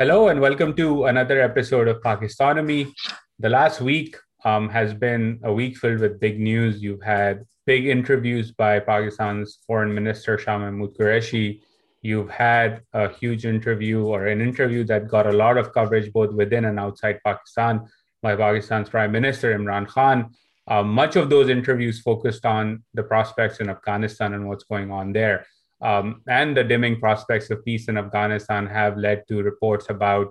hello and welcome to another episode of Pakistonomy. The last week um, has been a week filled with big news. You've had big interviews by Pakistan's Foreign Minister Shah Mahmood Qureshi. You've had a huge interview or an interview that got a lot of coverage both within and outside Pakistan by Pakistan's Prime Minister Imran Khan. Uh, much of those interviews focused on the prospects in Afghanistan and what's going on there um, and the dimming prospects of peace in Afghanistan have led to reports about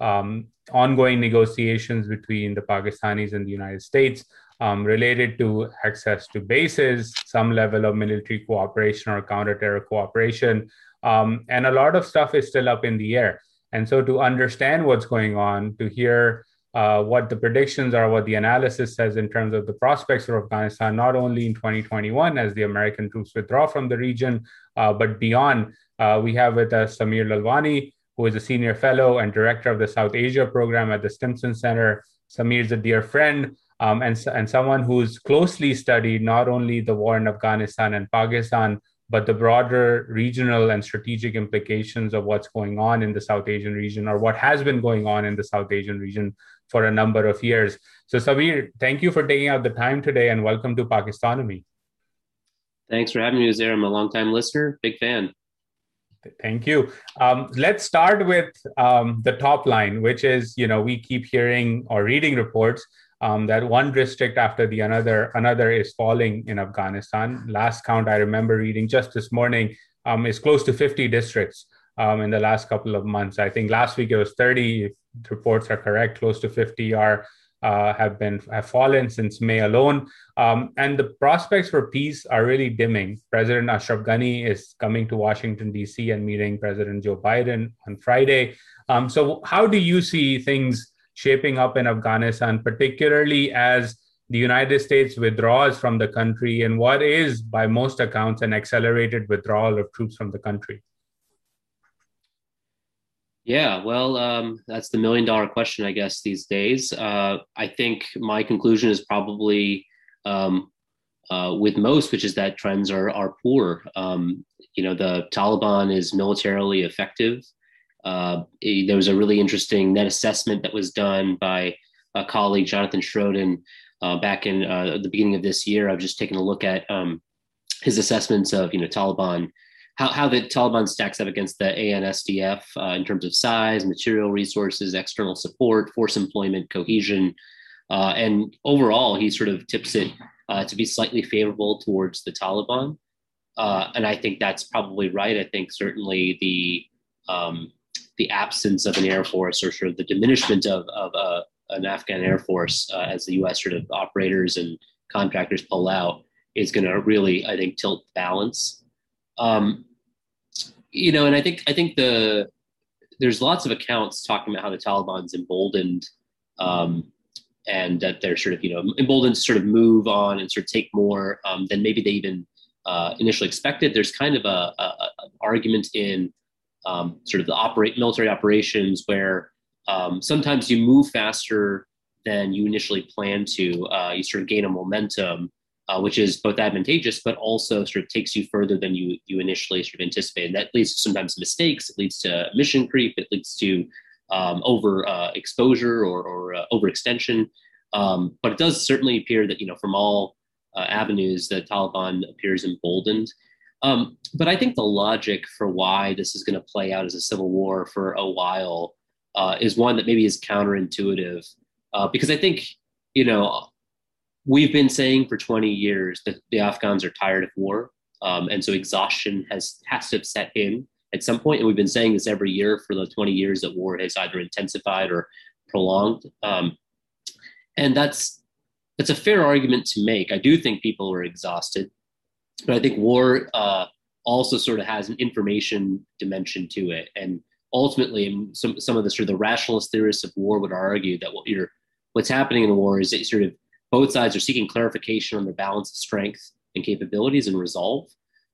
um, ongoing negotiations between the Pakistanis and the United States um, related to access to bases, some level of military cooperation or counterterror cooperation. Um, and a lot of stuff is still up in the air. And so, to understand what's going on, to hear uh, what the predictions are, what the analysis says in terms of the prospects for Afghanistan, not only in 2021 as the American troops withdraw from the region, uh, but beyond. Uh, we have with us Sameer Lalwani, who is a senior fellow and director of the South Asia program at the Stimson Center. Samir is a dear friend um, and, and someone who's closely studied not only the war in Afghanistan and Pakistan, but the broader regional and strategic implications of what's going on in the South Asian region or what has been going on in the South Asian region for a number of years. So, Sameer, thank you for taking out the time today and welcome to Pakistonomy. Thanks for having me, Uzair. I'm a longtime listener, big fan. Thank you. Um, let's start with um, the top line, which is, you know, we keep hearing or reading reports um, that one district after the another another is falling in Afghanistan. Last count I remember reading just this morning um, is close to 50 districts um, in the last couple of months. I think last week it was 30. If reports are correct, close to 50 are uh, have been have fallen since May alone, um, and the prospects for peace are really dimming. President Ashraf Ghani is coming to Washington D.C. and meeting President Joe Biden on Friday. Um, so, how do you see things shaping up in Afghanistan, particularly as the United States withdraws from the country and what is, by most accounts, an accelerated withdrawal of troops from the country? Yeah, well, um, that's the million dollar question, I guess, these days. Uh, I think my conclusion is probably um, uh, with most, which is that trends are, are poor. Um, you know, the Taliban is militarily effective. Uh, there was a really interesting net assessment that was done by a colleague, Jonathan Schroden, uh, back in uh, the beginning of this year. I've just taken a look at um, his assessments of you know Taliban, how, how the Taliban stacks up against the ANSDF uh, in terms of size, material resources, external support, force employment, cohesion, uh, and overall, he sort of tips it uh, to be slightly favorable towards the Taliban. and I think that's probably right. I think certainly the um, the absence of an air force or sort of the diminishment of, of uh, an Afghan air force uh, as the U.S. sort of operators and contractors pull out is going to really, I think, tilt the balance. Um, you know, and I think I think the there's lots of accounts talking about how the Taliban's emboldened um, and that they're sort of you know emboldened to sort of move on and sort of take more um, than maybe they even uh, initially expected. There's kind of a, a, argument in um, sort of the operate military operations where um, sometimes you move faster than you initially plan to. Uh, you sort of gain a momentum, uh, which is both advantageous, but also sort of takes you further than you you initially sort of anticipated. That leads to sometimes mistakes. It leads to mission creep. It leads to um, over uh, exposure or, or uh, overextension. Um, but it does certainly appear that you know from all uh, avenues, the Taliban appears emboldened. Um, but I think the logic for why this is going to play out as a civil war for a while uh, is one that maybe is counterintuitive, uh, because I think you know we've been saying for 20 years that the Afghans are tired of war, um, and so exhaustion has has to have set in at some point. and we've been saying this every year for the 20 years that war has either intensified or prolonged, um, and that's that's a fair argument to make. I do think people are exhausted. But I think war uh, also sort of has an information dimension to it. And ultimately, some, some of the sort of the rationalist theorists of war would argue that what you're, what's happening in the war is that sort of both sides are seeking clarification on their balance of strength and capabilities and resolve.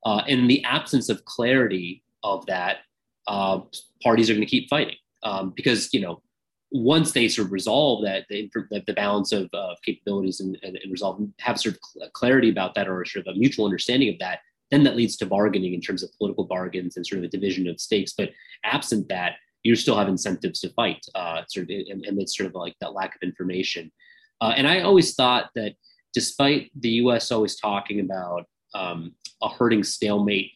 Uh, in the absence of clarity of that, uh, parties are going to keep fighting um, because you know once they sort of resolve that the, the balance of uh, capabilities and, and, and, resolve have sort of clarity about that or sort of a mutual understanding of that then that leads to bargaining in terms of political bargains and sort of a division of stakes but absent that you still have incentives to fight, uh, sort of amidst sort of like that lack of information. Uh, and I always thought that despite the U.S. always talking about um, a hurting stalemate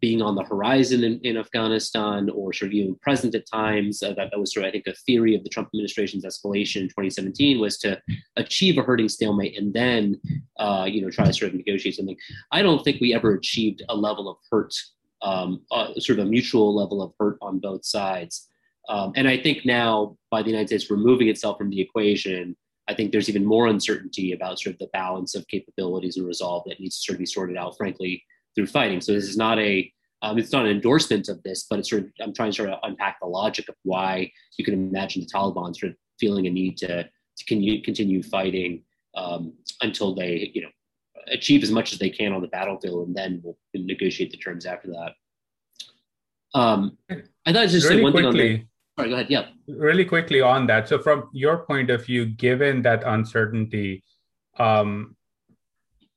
being on the horizon in, in Afghanistan or sort of even present at times. Uh, that, that was sort of, I think, a theory of the Trump administration's escalation in 2017 was to achieve a hurting stalemate and then, uh, you know, try to sort of negotiate something. I don't think we ever achieved a level of hurt, um, uh, sort of a mutual level of hurt on both sides. Um, and I think now, by the United States removing itself from the equation, I think there's even more uncertainty about sort of the balance of capabilities and resolve that needs to sort of be sorted out, frankly, through fighting. So this is not a um, it's not an endorsement of this, but it's sort of I'm trying to sort of unpack the logic of why you can imagine the Taliban sort of feeling a need to to continue, continue fighting um, until they you know achieve as much as they can on the battlefield, and then we'll negotiate the terms after that. Um, I thought I'd just really say one quickly, thing on the. Sorry, go ahead. Yeah. Really quickly on that. So, from your point of view, given that uncertainty, um,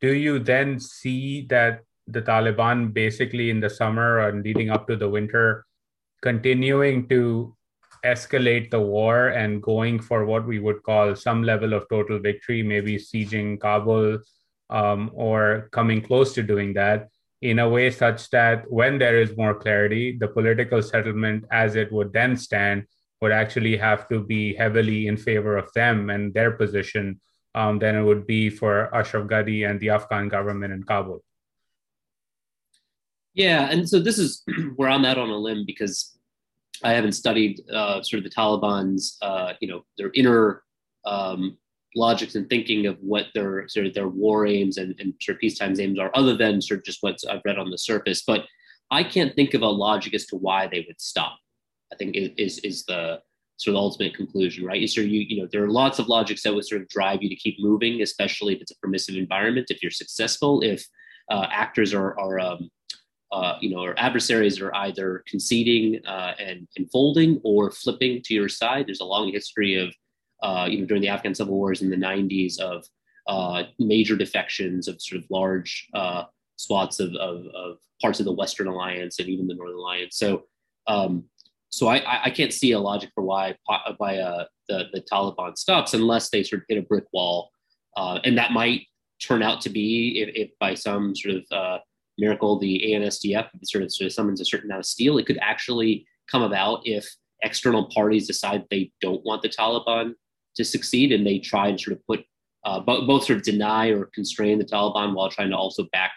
do you then see that the Taliban basically in the summer and leading up to the winter continuing to escalate the war and going for what we would call some level of total victory, maybe sieging Kabul um, or coming close to doing that in a way such that when there is more clarity, the political settlement as it would then stand would actually have to be heavily in favor of them and their position um, than it would be for Ashraf Ghani and the Afghan government in Kabul. Yeah, and so this is where I'm at on a limb because I haven't studied uh, sort of the Taliban's, uh, you know, their inner um, logics and thinking of what their sort of their war aims and, and sort of peacetime aims are, other than sort of just what I've read on the surface. But I can't think of a logic as to why they would stop. I think is is the sort of ultimate conclusion, right? So you you know there are lots of logics that would sort of drive you to keep moving, especially if it's a permissive environment. If you're successful, if uh, actors are are um, uh, you know, our adversaries are either conceding uh, and, and folding or flipping to your side. There's a long history of, uh, you know, during the Afghan civil wars in the 90s of uh, major defections of sort of large uh, swaths of, of, of, parts of the Western Alliance and even the Northern Alliance. So, um, so I, I can't see a logic for why why uh, the the Taliban stops unless they sort of hit a brick wall, and that might turn out to be if, if by some sort of miracle, the ANSDF sort of, sort of summons a certain amount of steel, it could actually come about if external parties decide they don't want the Taliban to succeed and they try and sort of put uh, both, both sort of deny or constrain the Taliban while trying to also back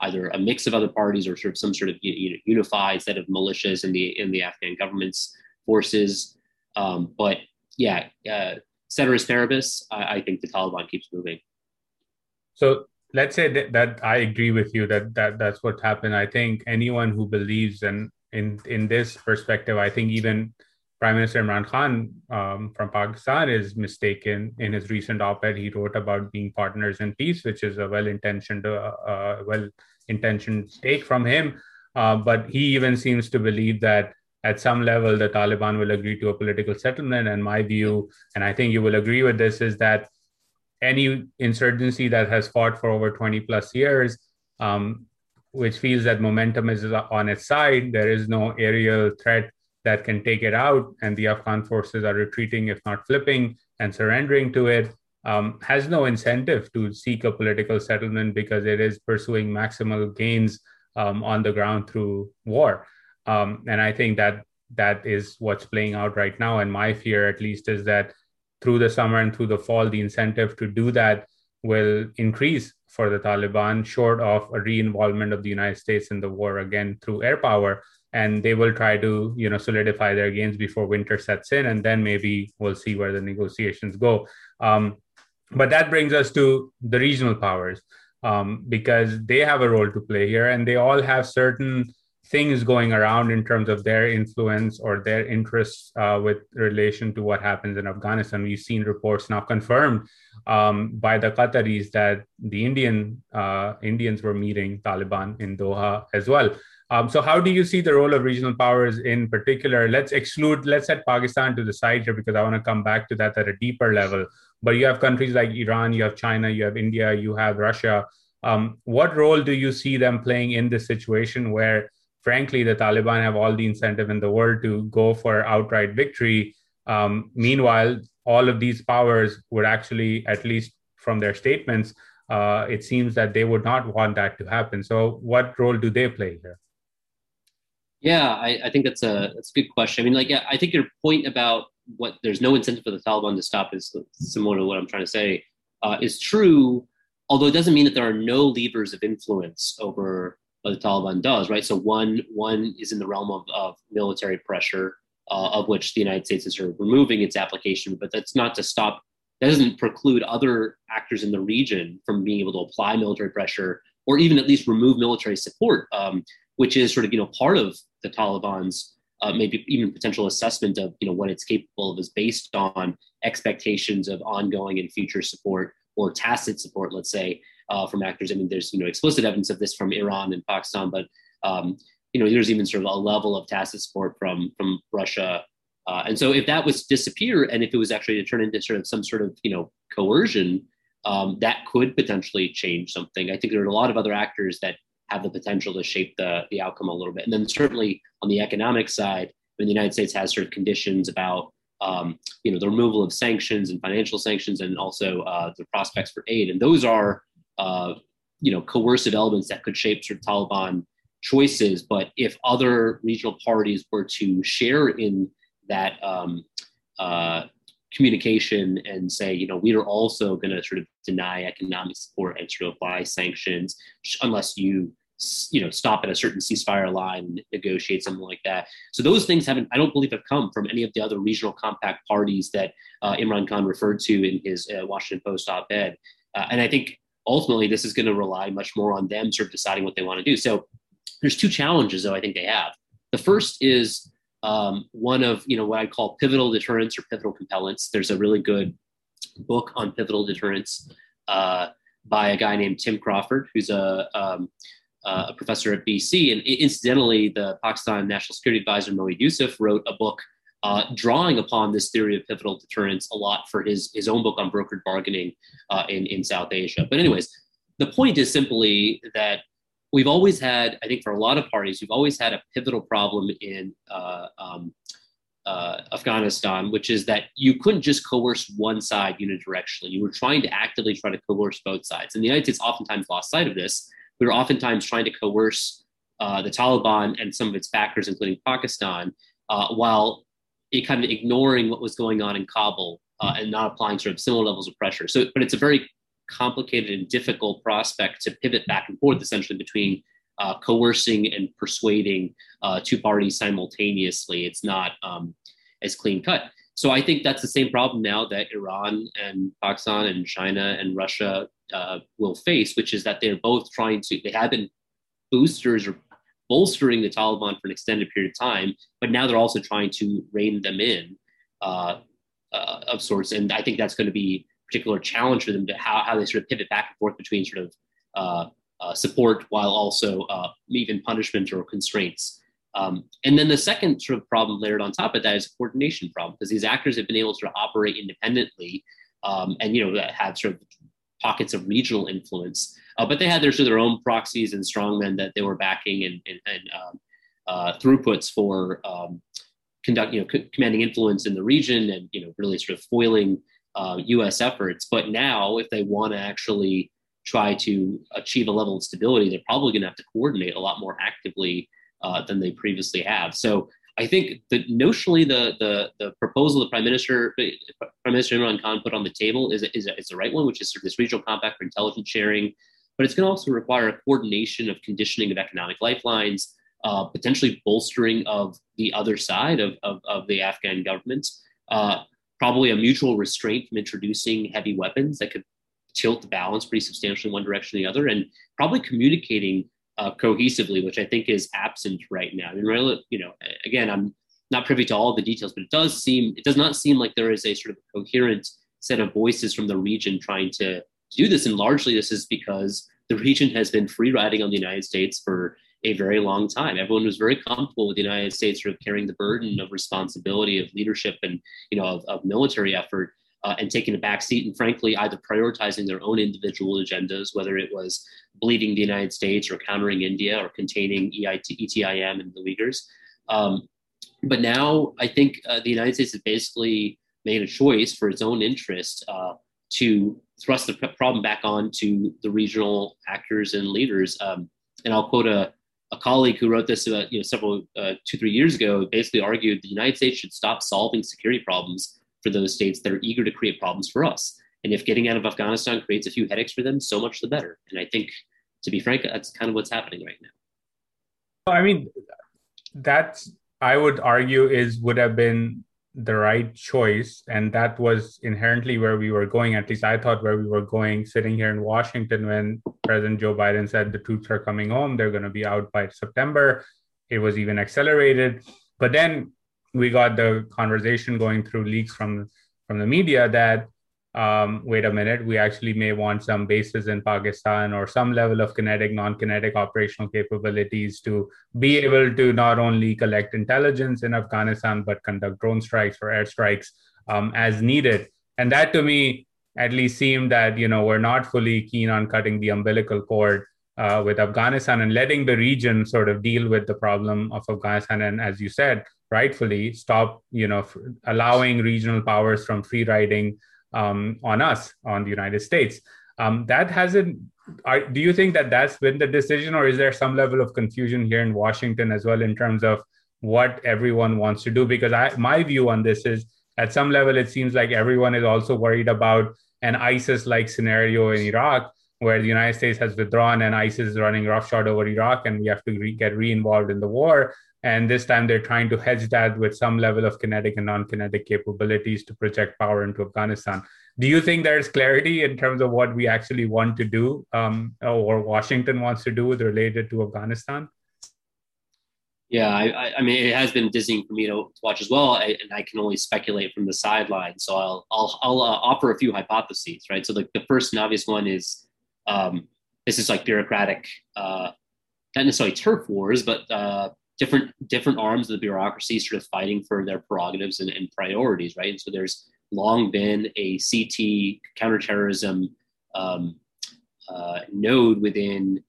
either a mix of other parties or sort of some sort of you know, unified set of militias in the in the Afghan government's forces. Um, but yeah, uh, ceteris paribus, I, I think the Taliban keeps moving. So let's say that, that I agree with you that, that that's what happened. I think anyone who believes and in in this perspective, I think even Prime Minister Imran Khan um, from Pakistan is mistaken. In his recent op-ed, he wrote about being partners in peace, which is a well-intentioned, uh, uh, well-intentioned take from him. Uh, but he even seems to believe that at some level the Taliban will agree to a political settlement. And my view, and I think you will agree with this, is that any insurgency that has fought for over 20 plus years, um, which feels that momentum is on its side, there is no aerial threat that can take it out, and the Afghan forces are retreating, if not flipping, and surrendering to it, um, has no incentive to seek a political settlement because it is pursuing maximal gains um, on the ground through war. Um, and I think that that is what's playing out right now. And my fear, at least, is that through the summer and through the fall, the incentive to do that will increase for the Taliban, short of a re-involvement of the United States in the war again through air power. And they will try to, you know, solidify their gains before winter sets in, and then maybe we'll see where the negotiations go. Um, but that brings us to the regional powers um, because they have a role to play here, and they all have certain things going around in terms of their influence or their interests uh, with relation to what happens in Afghanistan. We've seen reports now confirmed um, by the Qataris that the Indian uh, Indians were meeting Taliban in Doha as well. Um, so, how do you see the role of regional powers in particular? Let's exclude, let's set Pakistan to the side here because I want to come back to that at a deeper level. But you have countries like Iran, you have China, you have India, you have Russia. Um, what role do you see them playing in this situation where frankly, the Taliban have all the incentive in the world to go for outright victory. Um, meanwhile, all of these powers would actually, at least from their statements, uh, it seems that they would not want that to happen. So, what role do they play here? Yeah, I, I think that's a that's a good question. I mean, like, I think your point about what there's no incentive for the Taliban to stop is similar to what I'm trying to say uh, is true. Although it doesn't mean that there are no levers of influence over what the Taliban does, right? So one one is in the realm of, of military pressure, uh, of which the United States is sort of removing its application, but that's not to stop. That doesn't preclude other actors in the region from being able to apply military pressure or even at least remove military support, um, which is sort of you know part of the Taliban's uh, maybe even potential assessment of you know what it's capable of is based on expectations of ongoing and future support or tacit support, let's say, uh, from actors. I mean, there's you know explicit evidence of this from Iran and Pakistan, but um, you know there's even sort of a level of tacit support from from Russia. Uh, and so if that was to disappear, and if it was actually to turn into sort of some sort of you know coercion, um, that could potentially change something. I think there are a lot of other actors that have the potential to shape the the outcome a little bit. And then certainly on the economic side, when the United States has sort of conditions about um, you know the removal of sanctions and financial sanctions, and also uh, the prospects for aid, and those are uh, you know, coercive elements that could shape sort of Taliban choices. But if other regional parties were to share in that um, uh, communication and say, you know, we are also going to sort of deny economic support and sort of apply sanctions unless you you know stop at a certain ceasefire line negotiate something like that so those things haven't i don't believe have come from any of the other regional compact parties that uh, imran khan referred to in his uh, washington post op-ed uh, and i think ultimately this is going to rely much more on them sort of deciding what they want to do. So there's two challenges though I think they have. The first is um, one of you know what I call pivotal deterrence or pivotal compellence. There's a really good book on pivotal deterrence uh, by a guy named Tim Crawford, who's a, um, a professor at BC. And incidentally, the Pakistan National Security Advisor Moeed Yusuf wrote a book uh, drawing upon this theory of pivotal deterrence a lot for his, his own book on brokered bargaining uh, in, in South Asia. But, anyways, the point is simply that we've always had, I think, for a lot of parties, we've always had a pivotal problem in uh, um, uh, Afghanistan, which is that you couldn't just coerce one side unidirectionally. You were trying to actively try to coerce both sides. And the United States oftentimes lost sight of this. We were oftentimes trying to coerce uh, the Taliban and some of its backers, including Pakistan, uh, while kind of ignoring what was going on in Kabul uh, and not applying sort of similar levels of pressure. So, but it's a very complicated and difficult prospect to pivot back and forth essentially between uh, coercing and persuading uh, two parties simultaneously. It's not um, as clean cut. So I think that's the same problem now that Iran and Pakistan and China and Russia uh, will face, which is that they're both trying to, they have been boosters or bolstering the Taliban for an extended period of time, but now they're also trying to rein them in uh, uh, of sorts. And I think that's going to be particular challenge for them to how, how they sort of pivot back and forth between sort of uh, uh support while also uh, even punishment or constraints. Um, and then the second sort of problem layered on top of that is a coordination problem because these actors have been able to sort of operate independently um, and you know have sort of pockets of regional influence. Uh, but they had their, sort of their own proxies and strongmen that they were backing and, and, and um, uh, throughputs for um, conduct, you know, c- commanding influence in the region and you know really sort of foiling uh, U.S. efforts. But now, if they want to actually try to achieve a level of stability, they're probably going to have to coordinate a lot more actively uh, than they previously have. So I think that notionally the, the, the proposal the Prime Minister Prime Minister Imran Khan put on the table is, is, is the right one, which is sort of this regional compact for intelligence sharing. But it's going to also require a coordination of conditioning of economic lifelines, uh, potentially bolstering of the other side of, of, of the Afghan government, uh, probably a mutual restraint from introducing heavy weapons that could tilt the balance pretty substantially one direction or the other, and probably communicating uh, cohesively, which I think is absent right now. I mean, really, you know, again, I'm not privy to all the details, but it does seem it does not seem like there is a sort of coherent set of voices from the region trying to, to do this. And largely, this is because the region has been free riding on the United States for a very long time. Everyone was very comfortable with the United States sort of carrying the burden of responsibility of leadership and you know of, of military effort. uh, and taking a back seat and frankly either prioritizing their own individual agendas, whether it was bleeding the United States or countering India or containing EIT, ETIM and the Uyghurs. Um, but now I think uh, the United States has basically made a choice for its own interest uh, to thrust the problem back on to the regional actors and leaders. Um, and I'll quote a, a colleague who wrote this about you know several uh, two three years ago. Basically argued the United States should stop solving security problems for those states that are eager to create problems for us. And if getting out of Afghanistan creates a few headaches for them, so much the better. And I think, to be frank, that's kind of what's happening right now. I mean, that's I would argue is would have been the right choice and that was inherently where we were going. At least i thought where we were going sitting here in washington when president joe biden said the troops are coming home they're going to be out by september. It was even accelerated. But then we got the conversation going through leaks from from the media that um, wait a minute, we actually may want some bases in Pakistan or some level of kinetic, non kinetic operational capabilities to be able to not only collect intelligence in Afghanistan, but conduct drone strikes or airstrikes um, as needed. And that to me at least seemed that, you know, we're not fully keen on cutting the umbilical cord uh, with Afghanistan and letting the region sort of deal with the problem of Afghanistan. And as you said, rightfully stop, you know, allowing regional powers from free riding um, on us, on the United States. Um, that hasn't. Are, do you think that that's been the decision, or is there some level of confusion here in Washington as well in terms of what everyone wants to do? Because I, my view on this is, at some level, it seems like everyone is also worried about an ISIS-like scenario in Iraq, where the United States has withdrawn and ISIS is running roughshod over Iraq, and we have to re- get re-involved in the war. And this time they're trying to hedge that with some level of kinetic and non kinetic capabilities to project power into Afghanistan. Do you think there's clarity in terms of what we actually want to do um, or Washington wants to do with related to Afghanistan? Yeah, I, I, mean, it has been dizzying for me to, watch as well, and I can only speculate from the sidelines. So I'll I'll, I'll uh, offer a few hypotheses, right? So the, the first and obvious one is um, this is like bureaucratic, uh, not necessarily turf wars, but uh, different different arms of the bureaucracy sort of fighting for their prerogatives and, and priorities, right? And so there's long been a CT counterterrorism um, uh, node within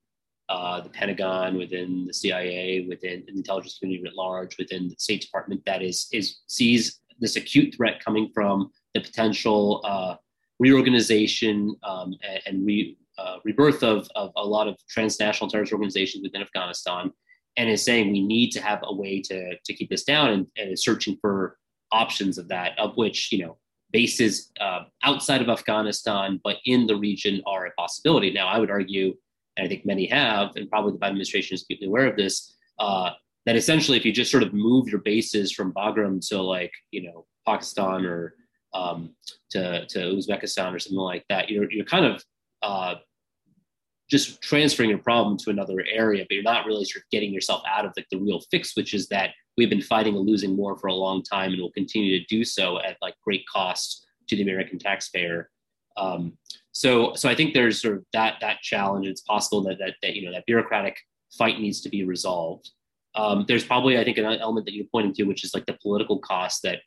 uh, the Pentagon, within the CIA, within the intelligence community at large, within the State Department that is is sees this acute threat coming from the potential uh, reorganization um, and, and re, uh, rebirth of, of a lot of transnational terrorist organizations within Afghanistan and is saying we need to have a way to, to keep this down and, and is searching for options of that, of which, you know, bases uh, outside of Afghanistan, but in the region are a possibility. Now, I would argue, and I think many have, and probably the Biden administration is deeply aware of this, uh, that essentially if you just sort of move your bases from Bagram to like, you know, Pakistan or um, to, to Uzbekistan or something like that, you're, you're kind of uh, just transferring your problem to another area, but you're not really sort of getting yourself out of like the real fix, which is that we've been fighting a losing war for a long time and will continue to do so at like great cost to the American taxpayer. Um, so, so I think there's sort of that that challenge. It's possible that that, that you know that bureaucratic fight needs to be resolved. Um, there's probably I think an element that you're pointing to, which is like the political cost that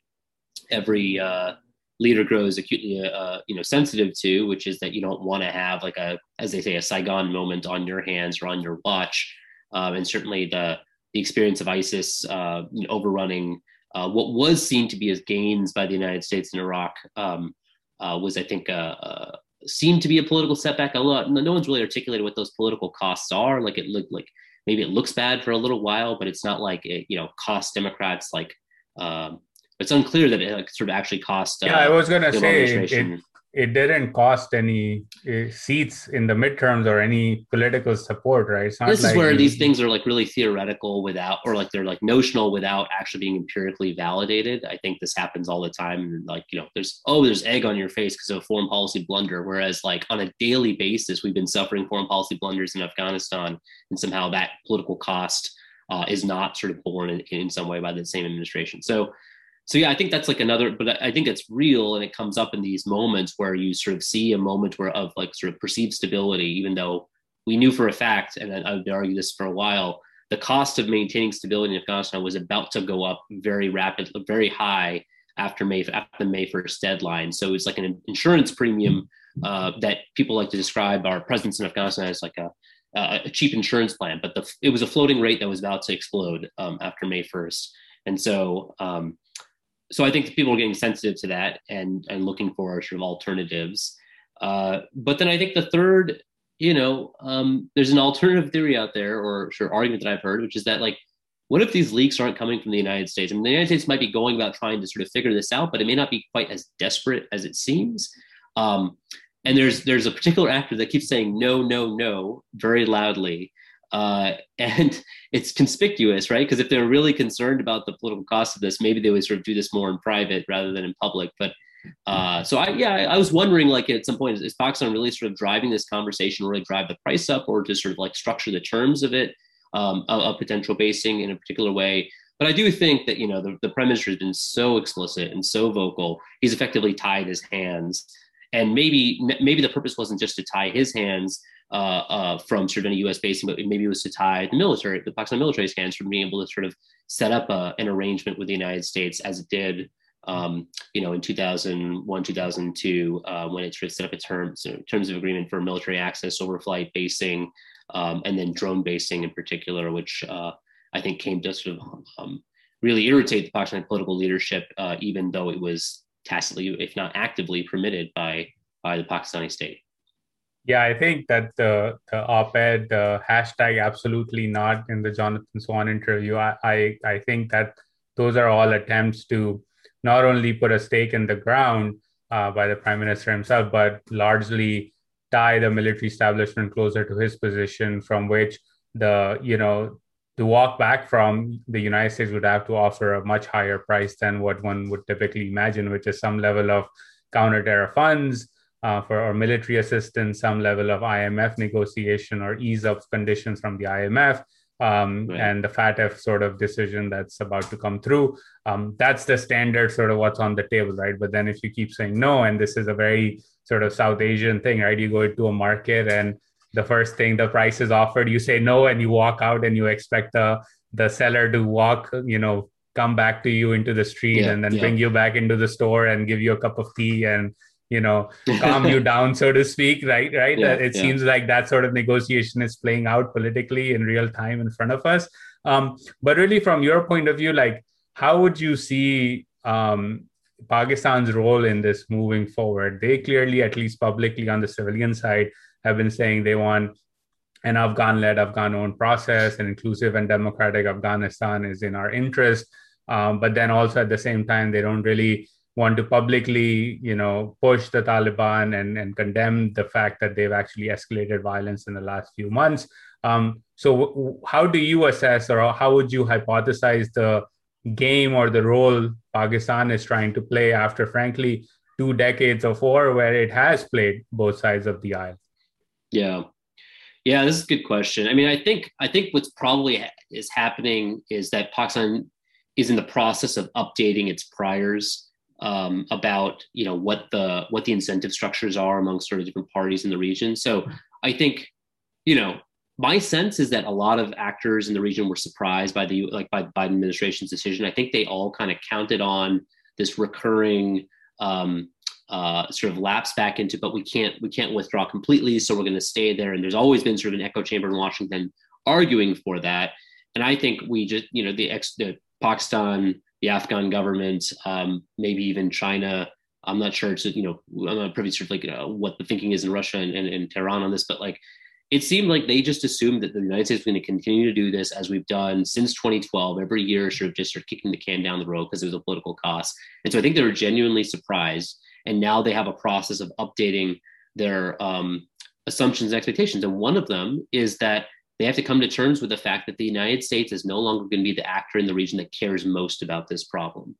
every uh, leader grows acutely uh, you know sensitive to which is that you don't want to have like a as they say a saigon moment on your hands or on your watch. Um, and certainly the the experience of isis uh, overrunning uh, what was seen to be as gains by the united states in iraq um, uh, was i think uh, uh, seemed to be a political setback. A lot no one's really articulated what those political costs are. Like it looked like maybe it looks bad for a little while but it's not like it you know cost democrats like um, it's unclear that it like, sort of actually cost. Yeah, uh, I was going to say it, it didn't cost any uh, seats in the midterms or any political support, right? this like is where you, these things are like really theoretical without, or like they're like notional without actually being empirically validated. I think this happens all the time. And like, you know, there's, oh, there's egg on your face because of a foreign policy blunder. Whereas like on a daily basis, we've been suffering foreign policy blunders in Afghanistan and somehow that political cost uh, is not sort of borne in, in some way by the same administration. So so yeah, I think that's like another, but I think it's real and it comes up in these moments where you sort of see a moment where of like sort of perceived stability, even though we knew for a fact, and I would argue this for a while, the cost of maintaining stability in Afghanistan was about to go up very rapidly, very high after May after the May first deadline. So it's like an insurance premium uh, that people like to describe our presence in Afghanistan as like a a cheap insurance plan, but the, it was a floating rate that was about to explode um, after May 1st. And so, um, so I think people are getting sensitive to that and, and looking for sort of alternatives. Uh, but then I think the third, you know, um, there's an alternative theory out there or of argument that I've heard, which is that like what if these leaks aren't coming from the United States? I mean, the United States might be going about trying to sort of figure this out, but it may not be quite as desperate as it seems. Um, and there's there's a particular actor that keeps saying no, no, no very loudly, uh, and it's conspicuous, right? Because if they're really concerned about the political cost of this, maybe they would sort of do this more in private rather than in public. But uh, so I, yeah, I was wondering, like at some point, is, is Pakistan really sort of driving this conversation, really drive the price up, or to sort of like structure the terms of it? um, of, potential basing in a particular way. But I do think that you know the, the prime minister has been so explicit and so vocal. He's effectively tied his hands, and maybe maybe the purpose wasn't just to tie his hands uh, uh, from sort of any U.S. basing, but maybe it was to tie the military, the Pakistan military's hands from being able to sort of set up a, an arrangement with the United States as it did, um, you know, in 2001, 2002, uh, when it sort of set up a terms terms of agreement for military access, overflight basing, um, and then drone basing in particular, which uh, I think came to sort of um, really irritate the Pakistani political leadership, uh, even though it was tacitly, if not actively, permitted by by the Pakistani state. Yeah, I think that the, the op-ed the hashtag absolutely not in the Jonathan Swan interview. I, I I think that those are all attempts to not only put a stake in the ground uh, by the prime minister himself, but largely tie the military establishment closer to his position from which the you know to walk back from the united states would have to offer a much higher price than what one would typically imagine which is some level of counter-terror funds uh, for or military assistance some level of imf negotiation or ease of conditions from the imf um, right. and the FATF sort of decision that's about to come through. Um, that's the standard sort of what's on the table, right? But then if you keep saying no, and this is a very sort of South Asian thing, right? You go to a market and the first thing the price is offered, you say no, and you walk out and you expect the the seller to walk, you know, come back to you into the street yeah, and then yeah. bring you back into the store and give you a cup of tea and you know calm you down so to speak right right yeah, it seems like that sort of negotiation is playing out politically in real time in front of us um, but really from your point of view like how would you see um, Pakistan's role in this moving forward. They clearly, at least publicly on the civilian side, have been saying they want an Afghan led, Afghan owned process, an inclusive and democratic Afghanistan is in our interest. Um, but then also at the same time, they don't really want to publicly, you know, push the Taliban and, and condemn the fact that they've actually escalated violence in the last few months. Um, so, w- how do you assess, or how would you hypothesize the game or the role Pakistan is trying to play after, frankly, two decades of war where it has played both sides of the aisle? Yeah. Yeah, this is a good question. I mean, I think I think what's probably is happening is that Pakistan is in the process of updating its priors um, about you know what the what the incentive structures are among sort of different parties in the region. So I think you know my sense is that a lot of actors in the region were surprised by the like by the Biden administration's decision. I think they all kind of counted on this recurring um, uh, sort of lapse back into, but we can't we can't withdraw completely, so we're going to stay there. And there's always been sort of an echo chamber in Washington arguing for that. And I think we just you know the ex the Pakistan, the Afghan government, um, maybe even China. I'm not sure. It's you know I'm not privy to like what the thinking is in Russia and, and, and Tehran on this, but like it seemed like they just assumed that the United States was going to continue to do this as we've done since 2012, every year, sort of just sort of kicking the can down the road because it was a political cost. And so I think they were genuinely surprised. And now they have a process of updating their um, assumptions and expectations. And one of them is that they have to come to terms with the fact that the United States is no longer going to be the actor in the region that cares most about this problem.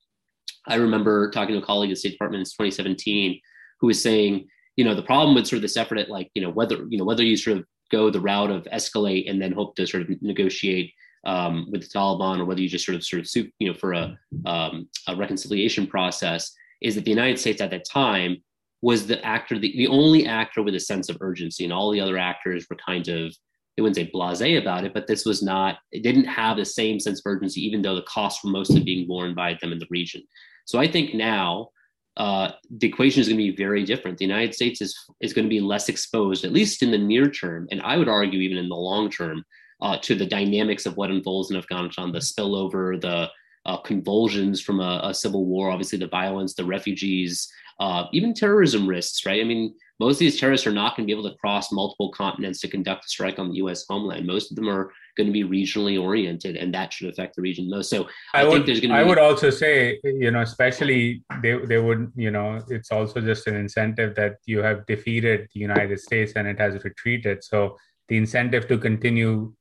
I remember talking to a colleague at the State Department in 2017 who was saying, you know, the problem with sort of this effort at like, you know, whether, you know, whether you sort of go the route of escalate and then hope to sort of negotiate um, with the Taliban, or whether you just sort of sort of you know, for a, um, a reconciliation process, is that the United States at that time was the actor, the, the only actor with a sense of urgency, and all the other actors were kind of they wouldn't say blasé about it, but this was not, it didn't have the same sense of urgency, even though the costs were mostly being borne by them in the region. So I think now uh, the equation is going to be very different. The United States is is going to be less exposed, at least in the near term, and I would argue even in the long term, uh, to the dynamics of what unfolds in Afghanistan, the spillover, the uh, convulsions from a, a, civil war, obviously the violence, the refugees, uh, even terrorism risks, right? I mean, most of these terrorists are not going to be able to cross multiple continents to conduct a strike on the U.S. homeland. Most of them are going to be regionally oriented, and that should affect the region most. So I, I would, think there's going to. Be I be- would also say, you know, especially they they would, you know, it's also just an incentive that you have defeated the United States and it has retreated. So the incentive to continue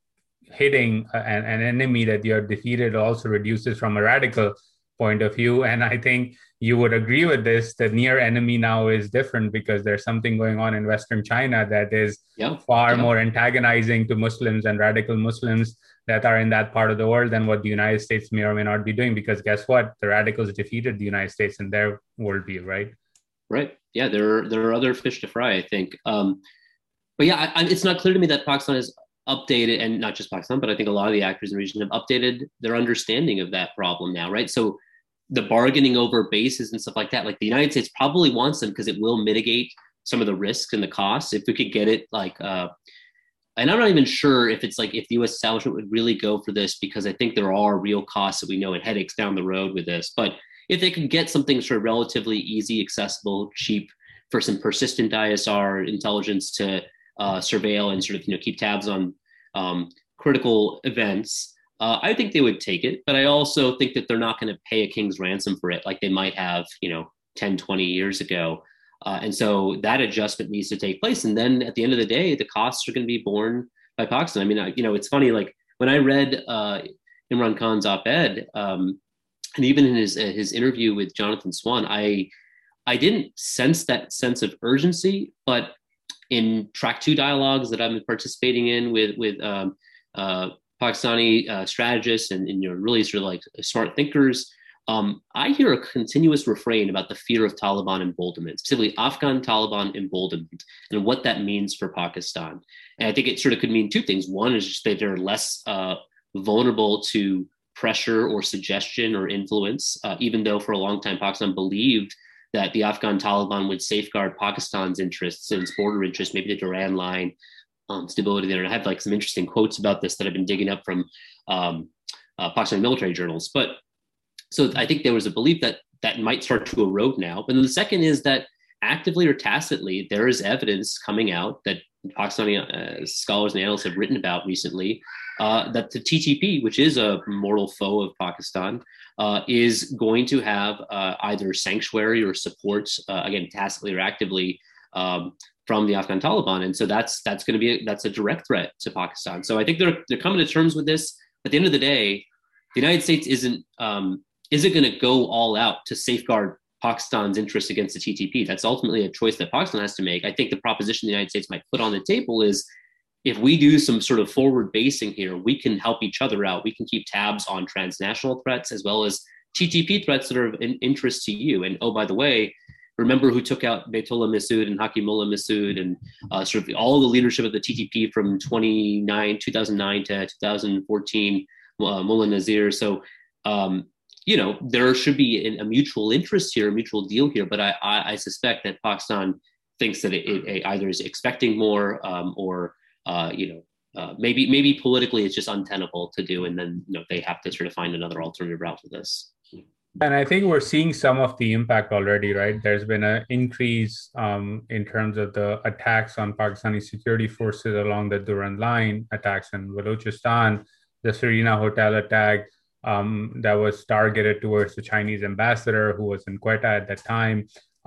hitting an, an enemy that you have defeated also reduces from a radical point of view. And I think you would agree with this. The near enemy now is different because there's something going on in Western China that is yep. far yep. more antagonizing to Muslims and radical Muslims that are in that part of the world than what the United States may or may not be doing. Because guess what? The radicals defeated the United States in their worldview, right? Right. Yeah, there are, there are other fish to fry, I think. Um, but yeah, I, it's not clear to me that Pakistan is updated, and not just Pakistan, but I think a lot of the actors in the region have updated their understanding of that problem now, right? So the bargaining over bases and stuff like that, like the United States probably wants them because it will mitigate some of the risks and the costs. If we could get it like, uh, and I'm not even sure if it's like if the U.S. establishment would really go for this because I think there are real costs that we know and headaches down the road with this. But if they could get something sort of relatively easy, accessible, cheap for some persistent ISR intelligence to uh, surveil and sort of you know keep tabs on um, critical events, uh, I think they would take it. But I also think that they're not going to pay a king's ransom for it like they might have you know 10, 20 years ago. Uh, and so that adjustment needs to take place. And then at the end of the day, the costs are going to be borne by Pakistan. I mean, I, you know, it's funny. Like when I read uh, Imran Khan's op-ed, um, and even in his his interview with Jonathan Swan, I I didn't sense that sense of urgency, but in track two dialogues that I've been participating in with with um, uh, Pakistani uh, strategists and, and you know really sort of like smart thinkers. Um, I hear a continuous refrain about the fear of Taliban emboldenment, specifically Afghan Taliban emboldenment, and what that means for Pakistan. And I think it sort of could mean two things. One is just that they're less uh, vulnerable to pressure or suggestion or influence, uh, even though for a long time Pakistan believed that the Afghan Taliban would safeguard Pakistan's interests and its border interests, maybe the Durand line, um, stability there. And I have like some interesting quotes about this that I've been digging up from um, uh, Pakistani military journals. But so I think there was a belief that that might start to erode now. But then the second is that actively or tacitly, there is evidence coming out that Pakistani uh, scholars and analysts have written about recently uh, that the TTP, which is a mortal foe of Pakistan, uh, is going to have uh, either sanctuary or support, uh, again, tacitly or actively, um, from the Afghan Taliban, and so that's that's going to be a, that's a direct threat to Pakistan. So I think they're they're coming to terms with this. At the end of the day, the United States isn't um, isn't going to go all out to safeguard Pakistan's interest against the TTP. That's ultimately a choice that Pakistan has to make. I think the proposition the United States might put on the table is if we do some sort of forward basing here, we can help each other out. We can keep tabs on transnational threats as well as TTP threats that are of interest to you. And oh, by the way, remember who took out Baitullah Mehsud and Hakimullah Mehsud and uh, sort of all the leadership of the TTP from 29, 2009 to 2014, uh, Mullah Nazir. So, um, you know, there should be a mutual interest here, a mutual deal here. But I, I, I suspect that Pakistan thinks that it, it either is expecting more um, or uh, you know, uh, maybe maybe politically it's just untenable to do, and then you know they have to sort of find another alternative route for this. And I think we're seeing some of the impact already, right? There's been an increase um, in terms of the attacks on Pakistani security forces along the Durand line, attacks in Balochistan, the Serena Hotel attack um, that was targeted towards the Chinese ambassador who was in Quetta at that time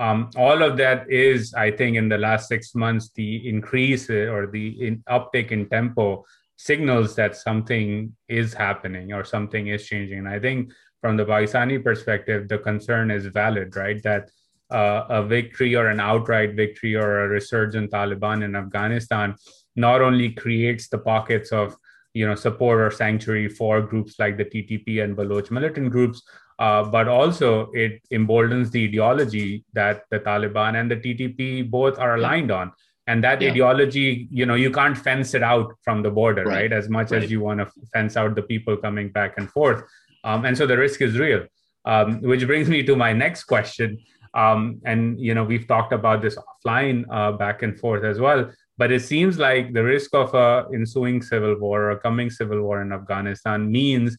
um, all of that is, I think, in the last six months, the increase uh, or the in uptick in tempo signals that something is happening or something is changing. And I think from the Pakistani perspective, the concern is valid, right? That uh, a victory or an outright victory or a resurgent Taliban in Afghanistan not only creates the pockets of you know support or sanctuary for groups like the TTP and Baloch militant groups, uh, but also it emboldens the ideology that the Taliban and the TTP both are aligned on. And that yeah. ideology, you know, you can't fence it out from the border, right? right? As much right. as you want to fence out the people coming back and forth. Um, and so the risk is real. Um, which brings me to my next question. Um, and you know, we've talked about this offline uh, back and forth as well. But it seems like the risk of a ensuing civil war or a coming civil war in Afghanistan means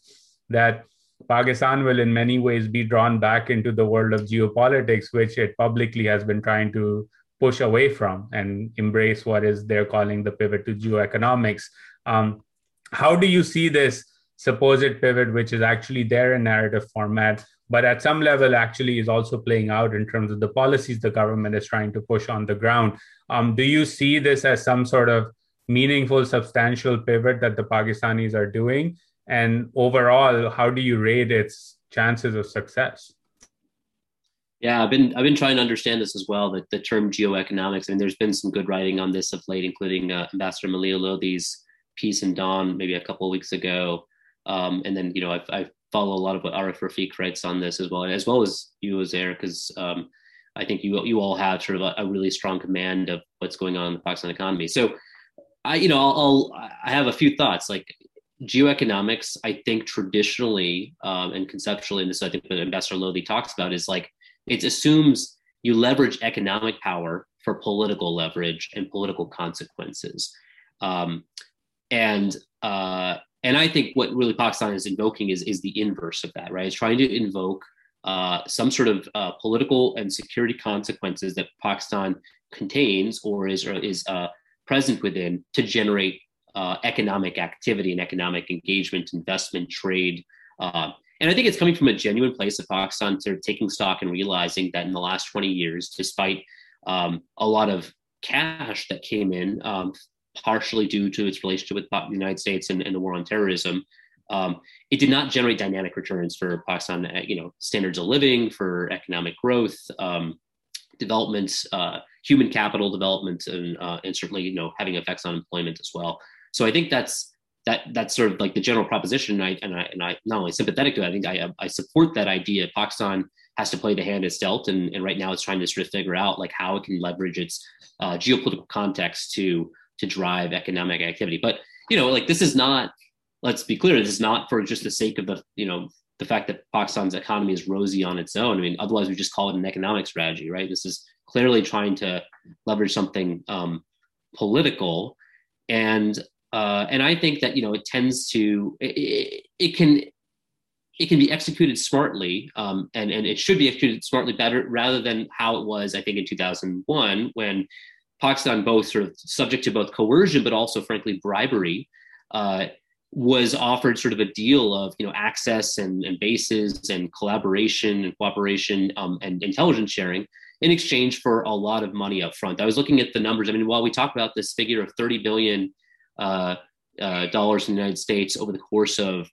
that Pakistan will, in many ways, be drawn back into the world of geopolitics, which it publicly has been trying to push away from and embrace what is they're calling the pivot to geoeconomics. Um, how do you see this supposed pivot, which is actually there in narrative format, but at some level actually is also playing out in terms of the policies the government is trying to push on the ground? Um, do you see this as some sort of meaningful, substantial pivot that the Pakistanis are doing? And overall, how do you rate its chances of success? Yeah, I've been I've been trying to understand this as well. That the term geoeconomics. I mean, there's been some good writing on this of late, including uh, Ambassador Maleeha Lodhi's piece in Dawn maybe a couple of weeks ago. Um, and then you know I've, I follow a lot of what Arif Rafiq writes on this as well, as well as you, Uzair, because um, I think you you all have sort of a, a, really strong command of what's going on in the Pakistan economy. So I you know I'll, I'll I have a few thoughts like geoeconomics, I think traditionally um, and conceptually, and this I think what Ambassador Lodhi talks about is like it assumes you leverage economic power for political leverage and political consequences. Um, and uh, and I think what really Pakistan is invoking is is the inverse of that, right? It's trying to invoke uh, some sort of uh, political and security consequences that Pakistan contains or is or is uh, present within to generate uh, economic activity and economic engagement, investment, trade. Uh, and I think it's coming from a genuine place of Pakistan sort of taking stock and realizing that in the last 20 years, despite um, a lot of cash that came in, um, partially due to its relationship with the United States and, and the war on terrorism, um, it did not generate dynamic returns for Pakistan, uh, you know, standards of living, for economic growth, um, development, uh, human capital development, and, uh, and certainly, you know, having effects on employment as well. So I think that's that that's sort of like the general proposition. And I and I and I not only sympathetic to it, I think I I support that idea. Pakistan has to play the hand it's dealt, and, and right now it's trying to sort of figure out like how it can leverage its uh, geopolitical context to to drive economic activity. But you know, like this is not. Let's be clear. This is not for just the sake of the you know the fact that Pakistan's economy is rosy on its own. I mean, otherwise we just call it an economic strategy, right? This is clearly trying to leverage something um, political, and uh, and I think that you know it tends to it, it can it can be executed smartly, um, and and it should be executed smartly better rather than how it was I think in 2001 when Pakistan both sort of subject to both coercion but also frankly bribery. Uh, was offered sort of a deal of you know access and, and bases and collaboration and cooperation um, and intelligence sharing in exchange for a lot of money up front. I was looking at the numbers. I mean, while we talk about this figure of 30 billion uh, uh, dollars in the United States over the course of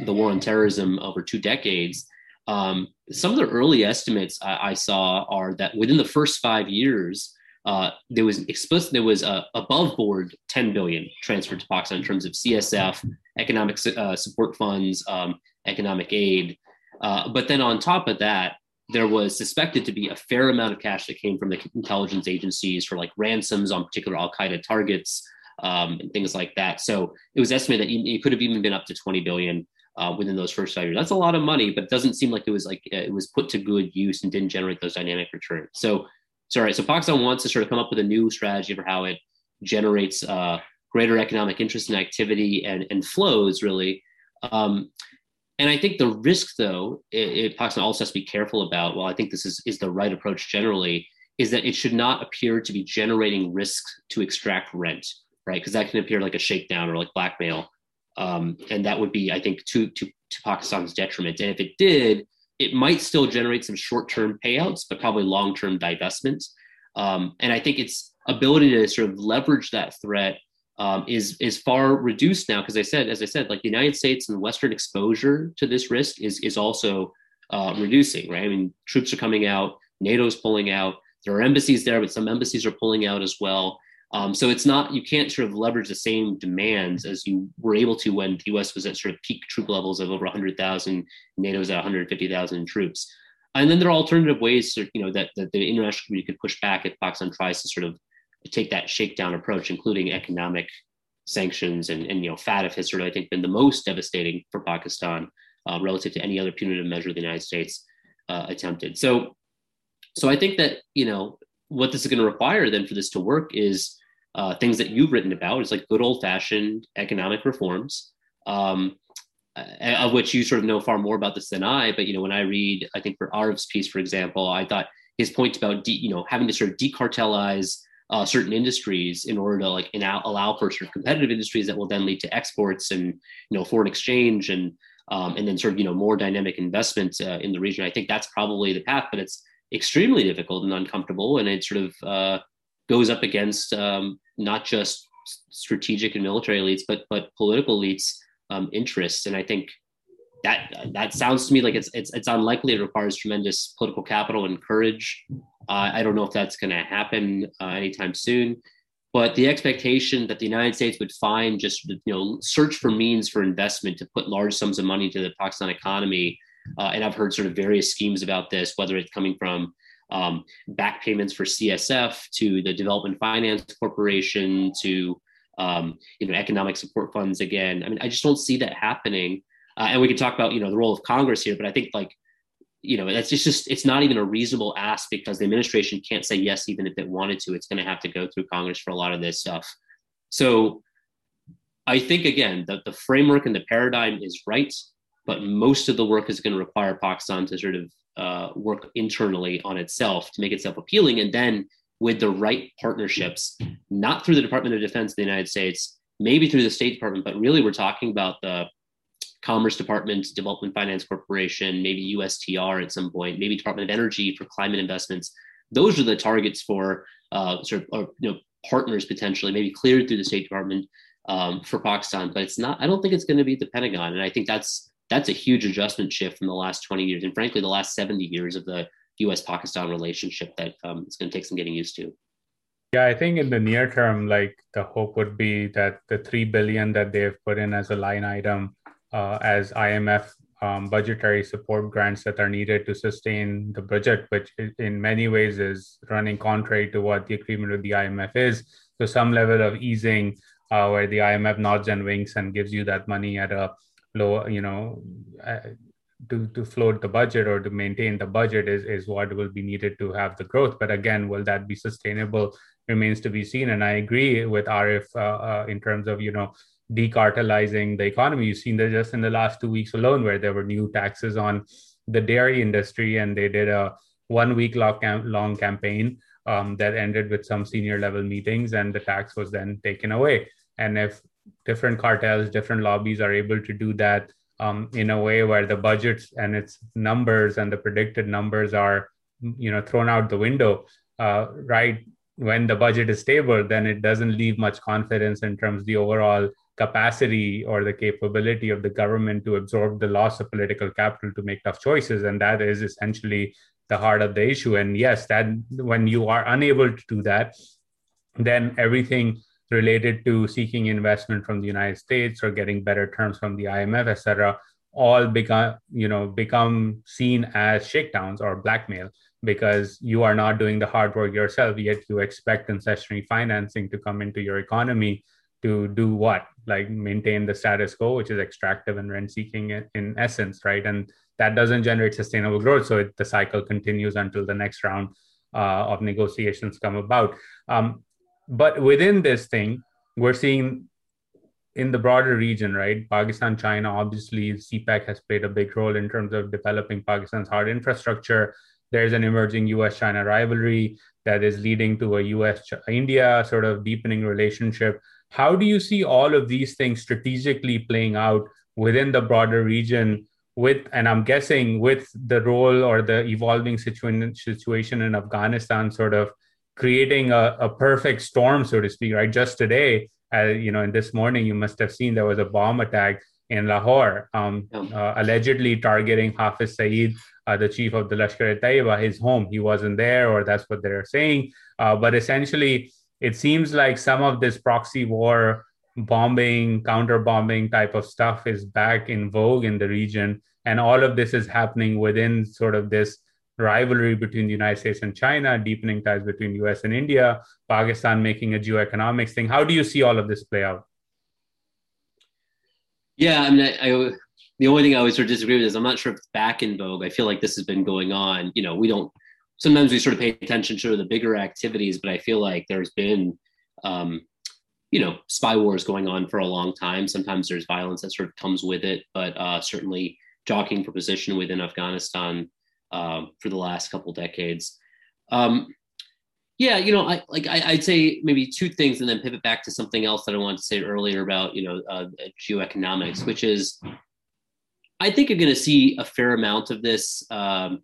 the war on terrorism over two decades. Um, some of the early estimates I, I, saw are that within the first five years, uh, there was explicit there was a above board 10 billion transferred to Pakistan in terms of CSF, economic uh, support funds, um, economic aid. Uh, but then on top of that, there was suspected to be a fair amount of cash that came from the intelligence agencies for like ransoms on particular Al Qaeda targets, um, and things like that. So it was estimated that it could have even been up to 20 billion uh, within those first five years. That's a lot of money, but it doesn't seem like it was like uh, it was put to good use and didn't generate those dynamic returns. So, sorry. So Pakistan wants to sort of come up with a new strategy for how it generates uh, greater economic interest and activity and, and flows really. Um, and I think the risk, though, it, it, Pakistan also has to be careful about. Well, I think this is is the right approach generally. Is that it should not appear to be generating risk to extract rent right? Because that can appear like a shakedown or like blackmail. Um, and that would be, I think, to, to, to Pakistan's detriment. And if it did, it might still generate some short term payouts, but probably long term divestments. Um, and I think its ability to sort of leverage that threat um, is is far reduced now because I said, as I said, like the United States and Western exposure to this risk is is also uh, reducing, right? I mean, troops are coming out, NATO's pulling out. There are embassies there, but some embassies are pulling out as well. Um, so it's not you can't sort of leverage the same demands as you were able to when the U.S. was at sort of peak troop levels of over 100,000, NATO's at 150,000 troops. And then there are alternative ways, to, you know, that, that the international community could push back if Pakistan tries to sort of take that shakedown approach, including economic sanctions and, and you know, FATF has sort of I think been the most devastating for Pakistan. uh, relative to any other punitive measure the United States uh, attempted. So, so I think that you know what this is going to require then for this to work is uh, things that you've written about is like good old fashioned economic reforms. Um, of which you sort of know far more about this than I, but you know, when I read, I think for Arif's piece, for example, I thought his point about de- you know having to sort of decartelize uh, certain industries in order to like allow for sort of competitive industries that will then lead to exports and you know foreign exchange and um, and then sort of you know more dynamic investment uh, in the region. I think that's probably the path, but it's extremely difficult and uncomfortable, and it sort of uh, goes up against um, not just strategic and military elites, but but political elites' um, interests. And I think that that sounds to me like it's it's it's unlikely. It requires tremendous political capital and courage. Uh, I don't know if that's going to happen uh, anytime soon. But the expectation that the United States would find just you know search for means for investment to put large sums of money into the Pakistan economy, uh, and I've heard sort of various schemes about this, whether it's coming from um, back payments for CSF to the Development Finance Corporation to um, you know economic support funds again. I mean, I just don't see that happening. Uh, and we can talk about you know the role of Congress here, but I think like you know that's just, just it's not even a reasonable ask because the administration can't say yes even if it wanted to. It's going to have to go through Congress for a lot of this stuff. So I think again that the framework and the paradigm is right, but most of the work is going to require Pakistan to sort of uh, work internally on itself to make itself appealing, and then with the right partnerships, not through the Department of Defense of the United States, maybe through the State Department, but really we're talking about the Commerce Department, Development Finance Corporation, maybe USTR at some point, maybe Department of Energy for climate investments. Those are the targets for uh, sort of or, you know partners potentially, maybe cleared through the State Department um, for Pakistan. But it's not. I don't think it's going to be the Pentagon, and I think that's that's a huge adjustment shift from the last 20 years, and frankly, the last 70 years of the U.S.-Pakistan relationship that um, it's going to take some getting used to. Yeah, I think in the near term, like the hope would be that the three billion that they've put in as a line item uh, as IMF um, budgetary support grants that are needed to sustain the budget, which in many ways is running contrary to what the agreement with the IMF is. So some level of easing uh, where the IMF nods and winks and gives you that money at a low, you know, uh, to, to float the budget or to maintain the budget is, is what will be needed to have the growth. But again, will that be sustainable remains to be seen. And I agree with Arif uh, uh, in terms of, you know, decartelizing the economy. You've seen that just in the last two weeks alone, where there were new taxes on the dairy industry, and they did a one week long campaign um, that ended with some senior level meetings, and the tax was then taken away. And if different cartels, different lobbies are able to do that um, in a way where the budgets and its numbers and the predicted numbers are, you know, thrown out the window, uh, right? When the budget is stable, then it doesn't leave much confidence in terms of the overall capacity or the capability of the government to absorb the loss of political capital to make tough choices and that is essentially the heart of the issue and yes that when you are unable to do that then everything related to seeking investment from the united states or getting better terms from the imf etc all become you know become seen as shakedowns or blackmail because you are not doing the hard work yourself yet you expect concessionary financing to come into your economy to do what? Like maintain the status quo which is extractive and rent seeking in, essence right? And that doesn't generate sustainable growth so it, the cycle continues until the next round uh, of negotiations come about. Um, but within this thing we're seeing in the broader region right? Pakistan china obviously cpec has played a big role in terms of developing pakistan's hard infrastructure. There's an emerging us china rivalry that is leading to a us india sort of deepening relationship. How do you see all of these things strategically playing out within the broader region with and i'm guessing with the role or the evolving situation situation in afghanistan sort of creating a, a perfect storm so to speak right? Just today uh, you know in this morning you must have seen there was a bomb attack in lahore um, uh, allegedly targeting hafiz saeed uh, the chief of the lashkar-e-taiba his home. He wasn't there or that's what they're saying. Uh, but essentially it seems like some of this proxy war bombing counter bombing type of stuff is back in vogue in the region. And all of this is happening within sort of this rivalry between the united states and china deepening ties between us and india pakistan making a geoeconomics thing how do you see all of this play out yeah i mean i, I the only thing I always sort of disagree with is I'm not sure if it's back in vogue. I feel like this has been going on. You know, we don't sometimes we sort of pay attention to the bigger activities, but I feel like there's been um, you know spy wars going on for a long time. Sometimes there's violence that sort of comes with it, but uh, certainly jockeying for position within Afghanistan uh, for the last couple decades. Um, yeah, you know, I like I, would say maybe two things, and then pivot back to something else that I wanted to say earlier about you know uh, geoeconomics, which is I think you're going to see a fair amount of this. Um,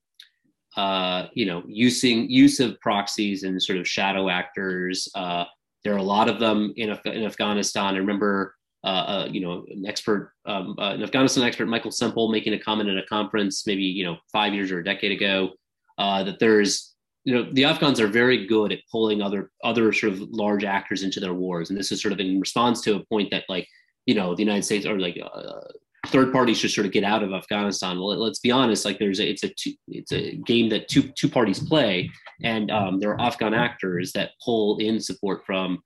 uh, you know, using use of proxies and sort of shadow actors. Uh, there are a lot of them in, in Afghanistan. I remember, uh, uh, you know, an expert, um, uh, an Afghanistan expert, Michael Semple, making a comment at a conference maybe you know five years or a decade ago uh, that there's you know the Afghans are very good at pulling other other sort of large actors into their wars, and this is sort of in response to a point that like you know the United States or like third parties should sort of get out of Afghanistan. Well, let's be honest, like there's a, it's a two, it's a game that two two parties play, and um, there are Afghan actors that pull in support from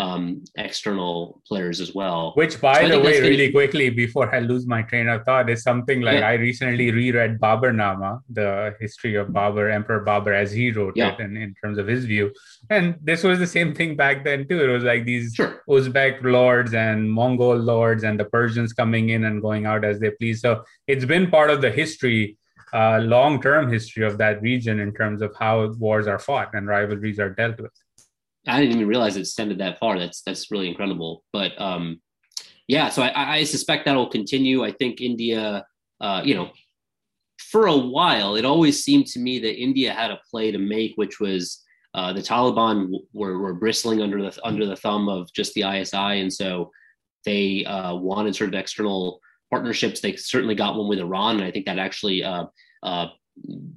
um, external players as well. Which, by so the way, really quickly before I lose my train of thought, is something like yeah. I recently reread Baburnama, the history of Babur, Emperor Babur, as he wrote yeah. it, and in terms of his view. And this was the same thing back then too. It was like these sure. Uzbek lords and Mongol lords and the Persians coming in and going out as they please. So it's been part of the history uh, long-term history of that region in terms of how wars are fought and rivalries are dealt with. I didn't even realize it extended that far. That's that's really incredible. But um, yeah, so I, I suspect that'll continue. I think India, uh, you know, for a while, it always seemed to me that India had a play to make, which was uh, the Taliban were, were bristling under the under the thumb of just the ISI, and so they uh, wanted sort of external partnerships. They certainly got one with Iran, and I think that actually uh, uh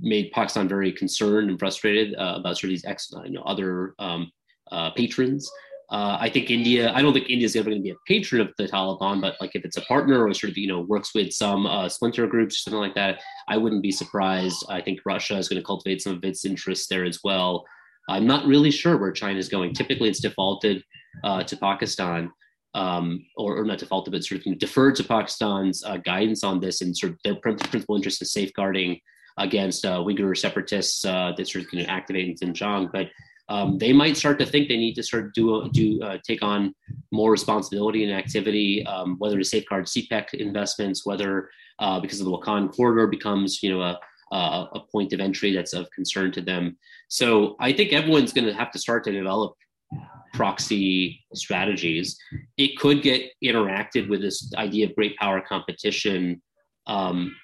made Pakistan very concerned and frustrated uh, about sort of these ex, you know, other um, uh, patrons. Uh, I think India. I don't think India is ever going to be a patron of the Taliban, but like if it's a partner or sort of you know works with some uh, splinter groups or something like that, I wouldn't be surprised. I think Russia is going to cultivate some of its interests there as well. I'm not really sure where China is going. Typically, it's defaulted uh, to Pakistan, um, or, or, not defaulted, but sort of deferred to Pakistan's uh, guidance on this and sort of their principal interest is safeguarding against uh, Uyghur separatists uh, that sort of you know, activate in Xinjiang. But um, they might start to think they need to of do do uh, take on more responsibility and activity, um, whether to safeguard CPEC investments, whether uh, because of the Wakhan corridor becomes you know a, a, a point of entry that's of concern to them. So I think everyone's going to have to start to develop proxy strategies. It could get interacted with this idea of great power competition. Um,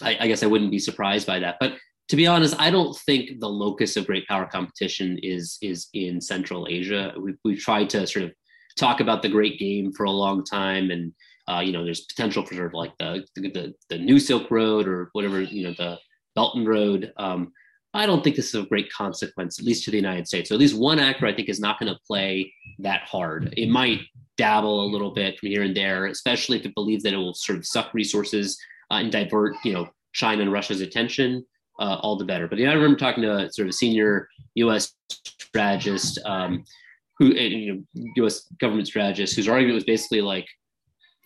I, I guess I wouldn't be surprised by that, but to be honest, I don't think the locus of great power competition is is in Central Asia. We've, we've tried to sort of talk about the great game for a long time, and uh, you know, there's potential for sort of like the, the the new Silk Road or whatever you know the Belt and Road. Um, I don't think this is of great consequence, at least to the United States. So at least one actor, I think, is not going to play that hard. It might dabble a little bit from here and there, especially if it believes that it will sort of suck resources uh, and divert, you know, China and Russia's attention uh, all the better. But I remember talking to a sort of senior U.S. strategist, um, who you know, U.S. government strategist, whose argument was basically like,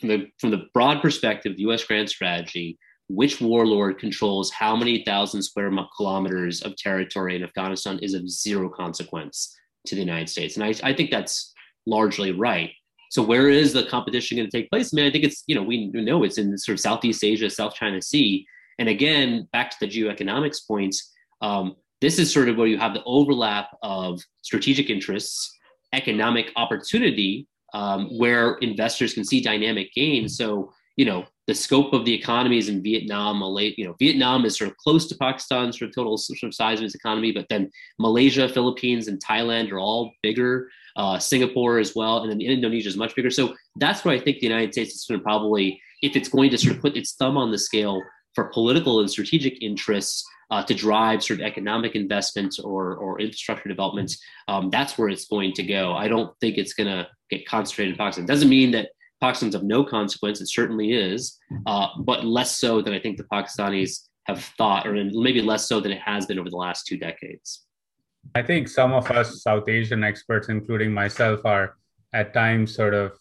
from the from the broad perspective, the U.S. grand strategy, which warlord controls how many thousand square kilometers of territory in Afghanistan is of zero consequence to the United States, and I, I think that's largely right. So where is the competition going to take place? I mean, I think it's you know we know it's in sort of Southeast Asia, South China Sea, and again, back to the geoeconomics points, um, this is sort of where you have the overlap of strategic interests, economic opportunity, um, where investors can see dynamic gain. So, you know, the scope of the economies in Vietnam, Malaysia, you know, Vietnam is sort of close to Pakistan's sort of total sort of size of its economy, but then Malaysia, Philippines, and Thailand are all bigger. Uh, Singapore as well, and then Indonesia is much bigger. So that's where I think the United States is going to probably, if it's going to sort of put its thumb on the scale, for political and strategic interests uh, to drive sort of economic investments or, or infrastructure developments, um, that's where it's going to go. I don't think it's going to get concentrated in Pakistan. It doesn't mean that Pakistan's of no consequence. It certainly is, uh, but less so than I think the Pakistanis have thought, or maybe less so than it has been over the last two decades. I think some of us South Asian experts, including myself, are at times sort of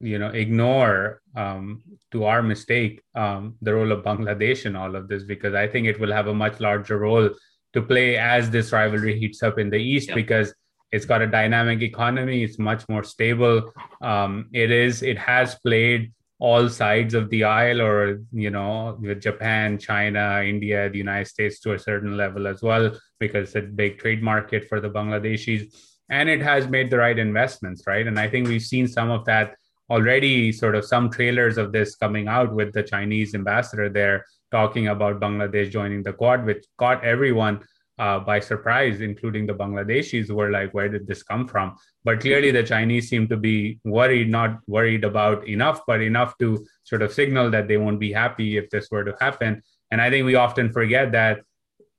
you know ignore um, to our mistake um, the role of Bangladesh in all of this because I think it will have a much larger role to play as this rivalry heats up in the east yeah. because it's got a dynamic economy it's much more stable. Um, it is it has played all sides of the aisle or you know with japan china india the united states to a certain level as well because it's a big trade market for the bangladeshis. And it has made the right investments right? And i think we've seen some of that already sort of some trailers of this coming out with the chinese ambassador there talking about bangladesh joining the quad which caught everyone uh, by surprise, including the Bangladeshis who were like, where did this come from? But clearly, the Chinese seem to be worried, not worried about enough, but enough to sort of signal that they won't be happy if this were to happen. And I think we often forget that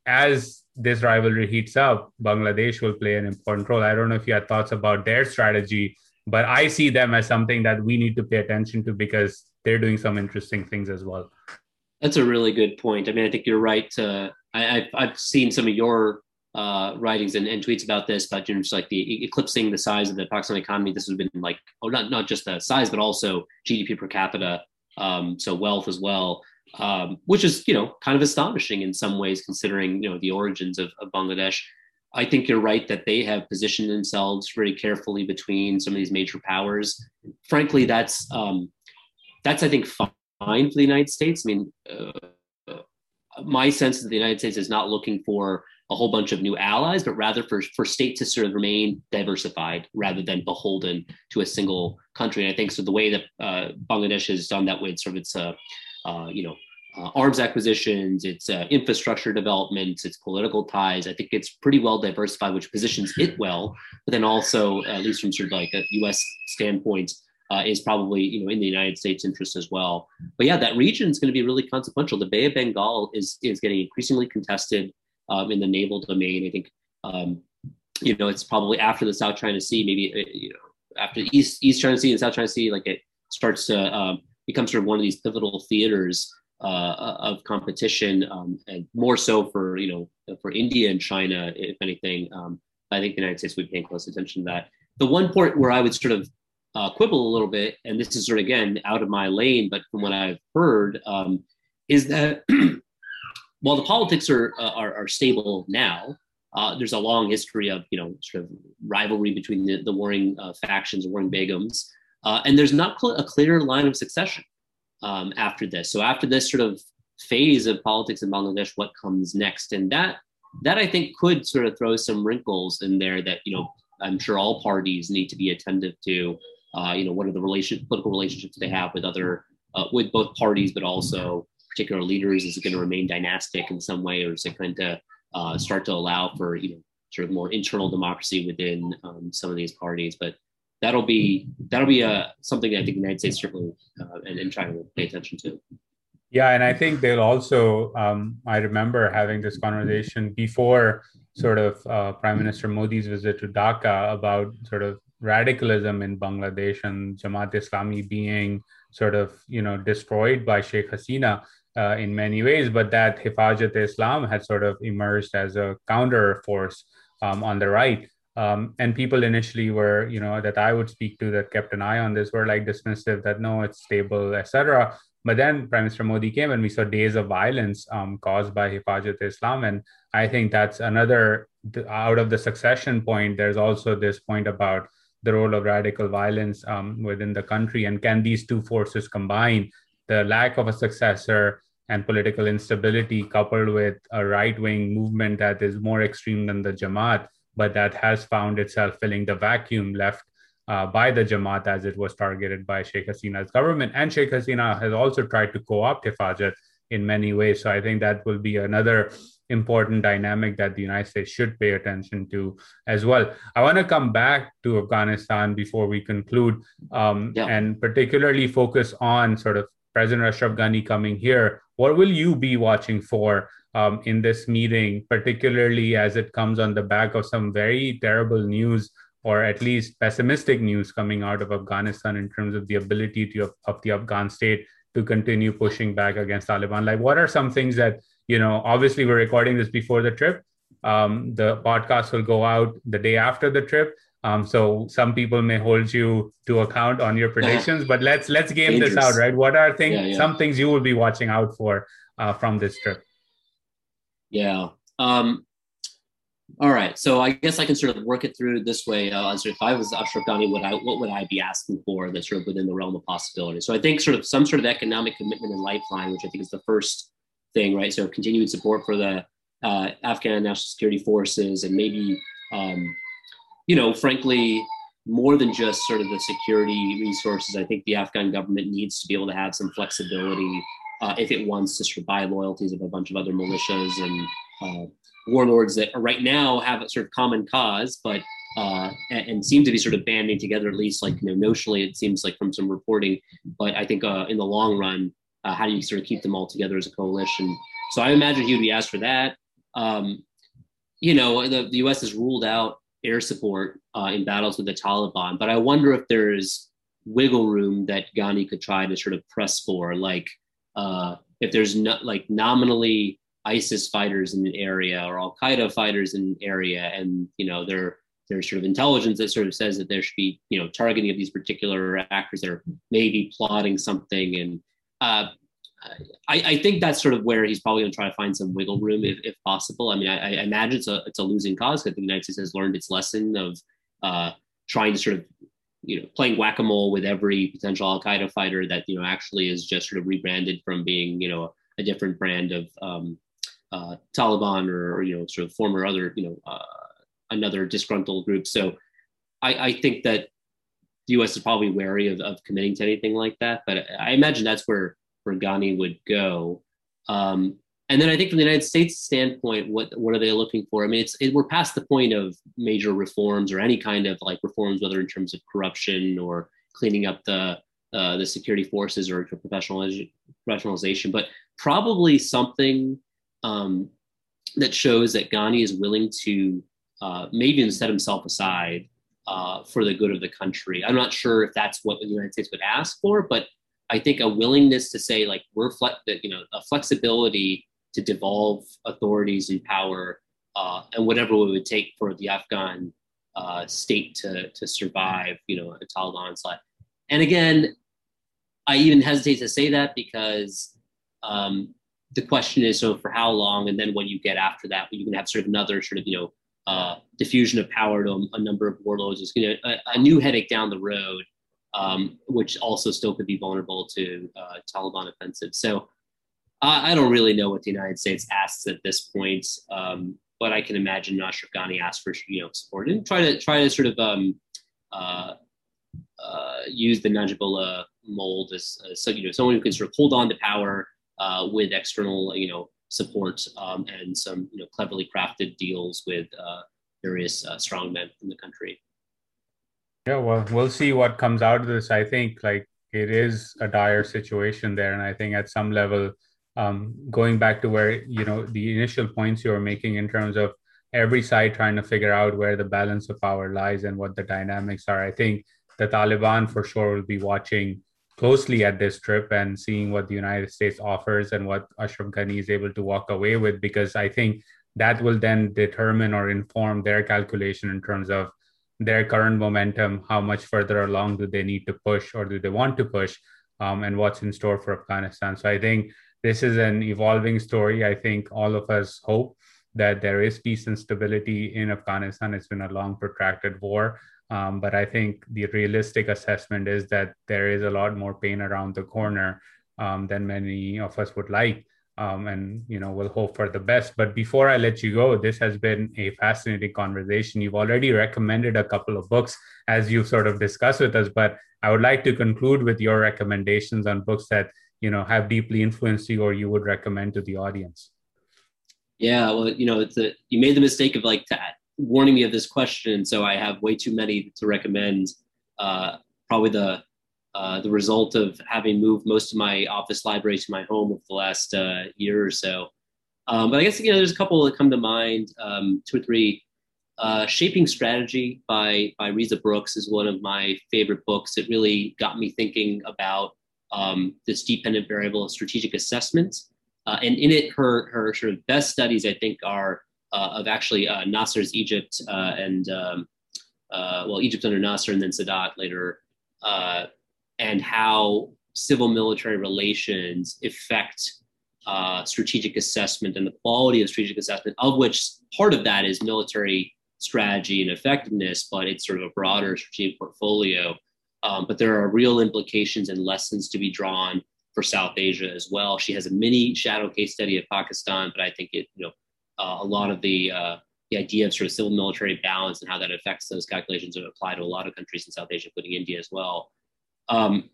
as this rivalry heats up, Bangladesh will play an important role. I don't know if you had thoughts about their strategy, but I see them as something that we need to pay attention to because they're doing some interesting things as well. That's a really good point. I mean, I think you're right to I, have I've seen some of your uh, writings and, and, tweets about this, about you know, just like the eclipsing the size of the Pakistan economy. This has been like, oh, not not just the size, but also GDP per capita, um, so wealth as well, um, which is you know kind of astonishing in some ways, considering you know the origins of, of Bangladesh. I think you're right that they have positioned themselves very carefully between some of these major powers. Frankly, that's um, that's I think fine for the United States. I mean. Uh, my sense is that the United States is not looking for a whole bunch of new allies, but rather for, for states to sort of remain diversified rather than beholden to a single country. And I think so. The way that uh, Bangladesh has done that with sort of its, uh, uh, you know, uh, arms acquisitions, its uh, infrastructure developments, its political ties. I think it's pretty well diversified, which positions it well. But then also, at least from sort of like a U.S. standpoint, uh, is probably you know in the United States interest as well. But yeah, that region is going to be really consequential. The Bay of Bengal is is getting increasingly contested um, in the naval domain. I think um, you know it's probably after the South China Sea, maybe uh, you know after East East China Sea and South China Sea, like it starts to um, become sort of one of these pivotal theaters uh, of competition, um, and more so for you know for India and China, if anything. Um, I think the United States would pay close attention to that. The one point where I would sort of uh, quibble a little bit, and this is sort of again out of my lane, but from what I've heard, um, is that while the politics are, uh, are, are stable now, uh, there's a long history of you know sort of rivalry between the, the warring uh, factions, warring begums, uh, and there's not cl- a clear line of succession um, after this. So after this sort of phase of politics in Bangladesh, what comes next? And that that I think could sort of throw some wrinkles in there that you know I'm sure all parties need to be attentive to uh, you know, what are the relation, political relationships they have with other, uh, with both parties, but also particular leaders? Is it going to remain dynastic in some way, or is it going to uh, start to allow for, you know, sort of more internal democracy within um, some of these parties? But that'll be that'll be uh, something I think the United States certainly uh, and, and China will pay attention to. Yeah, and I think they'll also. Um, I remember having this conversation before, sort of uh, Prime Minister Modi's visit to Dhaka about sort of radicalism in Bangladesh and Jamaat Islami being sort of you know destroyed by Sheikh Hasina uh, in many ways, but that Hifazat Islam had sort of emerged as a counter force um, on the right. Um, and people initially were, you know, that I would speak to that kept an eye on this were like dismissive that no, it's stable, etc. But then Prime Minister Modi came and we saw days of violence um, caused by Hifazat Islam. And I think that's another out of the succession point. There's also this point about the role of radical violence um, within the country? And can these two forces combine the lack of a successor and political instability coupled with a right wing movement that is more extreme than the Jamaat, but that has found itself filling the vacuum left uh, by the Jamaat as it was targeted by Sheikh Hasina's government. And Sheikh Hasina has also tried to co opt Hifazat in many ways. So I think that will be another important dynamic that the United States should pay attention to as well. I want to come back to Afghanistan before we conclude um, yeah. and particularly focus on sort of President Ashraf Ghani coming here. What will you be watching for um, in this meeting, particularly as it comes on the back of some very terrible news or at least pessimistic news coming out of Afghanistan in terms of the ability to, of the Afghan state to continue pushing back against Taliban? Like, what are some things that you know, obviously we're recording this before the trip. Um, the podcast will go out the day after the trip. Um, so some people may hold you to account on your predictions, but let's let's game Dangerous. this out, right? What are things yeah, yeah. some things you will be watching out for uh, from this trip? Yeah. Um, all right. So I guess I can sort of work it through this way. Uh, if I was Ashraf Ghani, what I what would I be asking for that's sort of within the realm of possibility? So I think sort of some sort of economic commitment and lifeline, which I think is the first thing, right? So continued support for the uh, Afghan national security forces and maybe um, you know, frankly, more than just sort of the security resources, I think the Afghan government needs to be able to have some flexibility uh, if it wants to sort of buy loyalties of a bunch of other militias and uh, warlords that right now have a sort of common cause, but uh, and, and, seem to be sort of banding together, at least like you know notionally, it seems like from some reporting. But I think uh, in the long run, uh, how do you sort of keep them all together as a coalition? So I imagine he would be asked for that. Um, you know, the, the U.S. has ruled out air support uh, in battles with the Taliban. But I wonder if there's wiggle room that Ghani could try to sort of press for, like uh, if there's not like nominally ISIS fighters in an area or Al Qaeda fighters in an area, and you know there there's sort of intelligence that sort of says that there should be you know targeting of these particular actors that are maybe plotting something and uh, I, I, think that's sort of where he's probably going to try to find some wiggle room if, if possible. I mean, I, I, imagine it's a it's a losing cause because the United States has learned its lesson of uh, trying to sort of you know playing whack a mole with every potential Al Qaeda fighter that you know actually is just sort of rebranded from being you know a different brand of um, uh, Taliban or, or, you know sort of former other you know uh, another disgruntled group. So I, I think that the U.S. is probably wary of, of committing to anything like that. But I imagine that's where where Ghani would go. Um, and then I think from the United States standpoint, what what are they looking for? I mean, it's it, we're past the point of major reforms or any kind of like reforms, whether in terms of corruption or cleaning up the uh, the security forces or professional professionalization, but probably something um, that shows that Ghani is willing to uh, maybe even set himself aside uh, for the good of the country. I'm not sure if that's what the United States would ask for, but I think a willingness to say like we're fle- that you know a flexibility to devolve authorities and power uh, and whatever it would take for the Afghan uh, state to to survive, you know, a Taliban onslaught. And again, I even hesitate to say that because um, the question is so for how long, and then when you get after that, you can have sort of another sort of you know uh, diffusion of power to a, number of warlords. It's going to a, a new headache down the road um, which also still could be vulnerable to uh, Taliban offensive. So I, I, don't really know what the United States asks at this point, um, but I can imagine Ashraf Ghani asks for you know support and try to try to sort of um, uh, uh, use the Najibullah mold as, as, so you know someone who can sort of hold on to power uh, with external you know support um, and some you know cleverly crafted deals with uh, various uh, strongmen in the country. Yeah, well, we'll see what comes out of this. I think like it is a dire situation there, and I think at some level, um, going back to where you know the initial points you were making in terms of every side trying to figure out where the balance of power lies and what the dynamics are. I think the Taliban for sure will be watching closely at this trip and seeing what the United States offers and what Ashraf Ghani is able to walk away with, because I think that will then determine or inform their calculation in terms of their current momentum, how much further along do they need to push or do they want to push, um, and what's in store for Afghanistan. So I think this is an evolving story. I think all of us hope that there is peace and stability in Afghanistan. It's been a long, protracted war. Um, but I think the realistic assessment is that there is a lot more pain around the corner um, than many of us would like um, and you know we'll hope for the best but before i let you go this has been a fascinating conversation you've already recommended a couple of books as you've sort of discussed with us but i would like to conclude with your recommendations on books that you know have deeply influenced you or you would recommend to the audience yeah well you know it's a, you made the mistake of like that warning me of this question so i have way too many to recommend uh, probably the uh, the result of having moved most of my office library to my home over the last uh, year or so. Um, but I guess you know there's a couple that come to mind, um, two or three. Uh, Shaping Strategy by by Risa Brooks is one of my favorite books. It really got me thinking about um, this dependent variable of strategic assessment. Uh, and in it, her her sort of best studies I think are uh, of actually Nasser's Egypt and um, uh, well, Egypt under Nasser and then Sadat later, uh, and how civil military relations affect uh, strategic assessment and the quality of strategic assessment, of which part of that is military strategy and effectiveness, but it's sort of a broader strategic portfolio. Um, but there are real implications and lessons to be drawn for South Asia as well. She has a mini shadow case study of Pakistan, but I think it, you know, uh, a lot of the uh, the idea of sort of civil military balance and how that affects those calculations apply to a lot of countries in South Asia, including India as well. Um,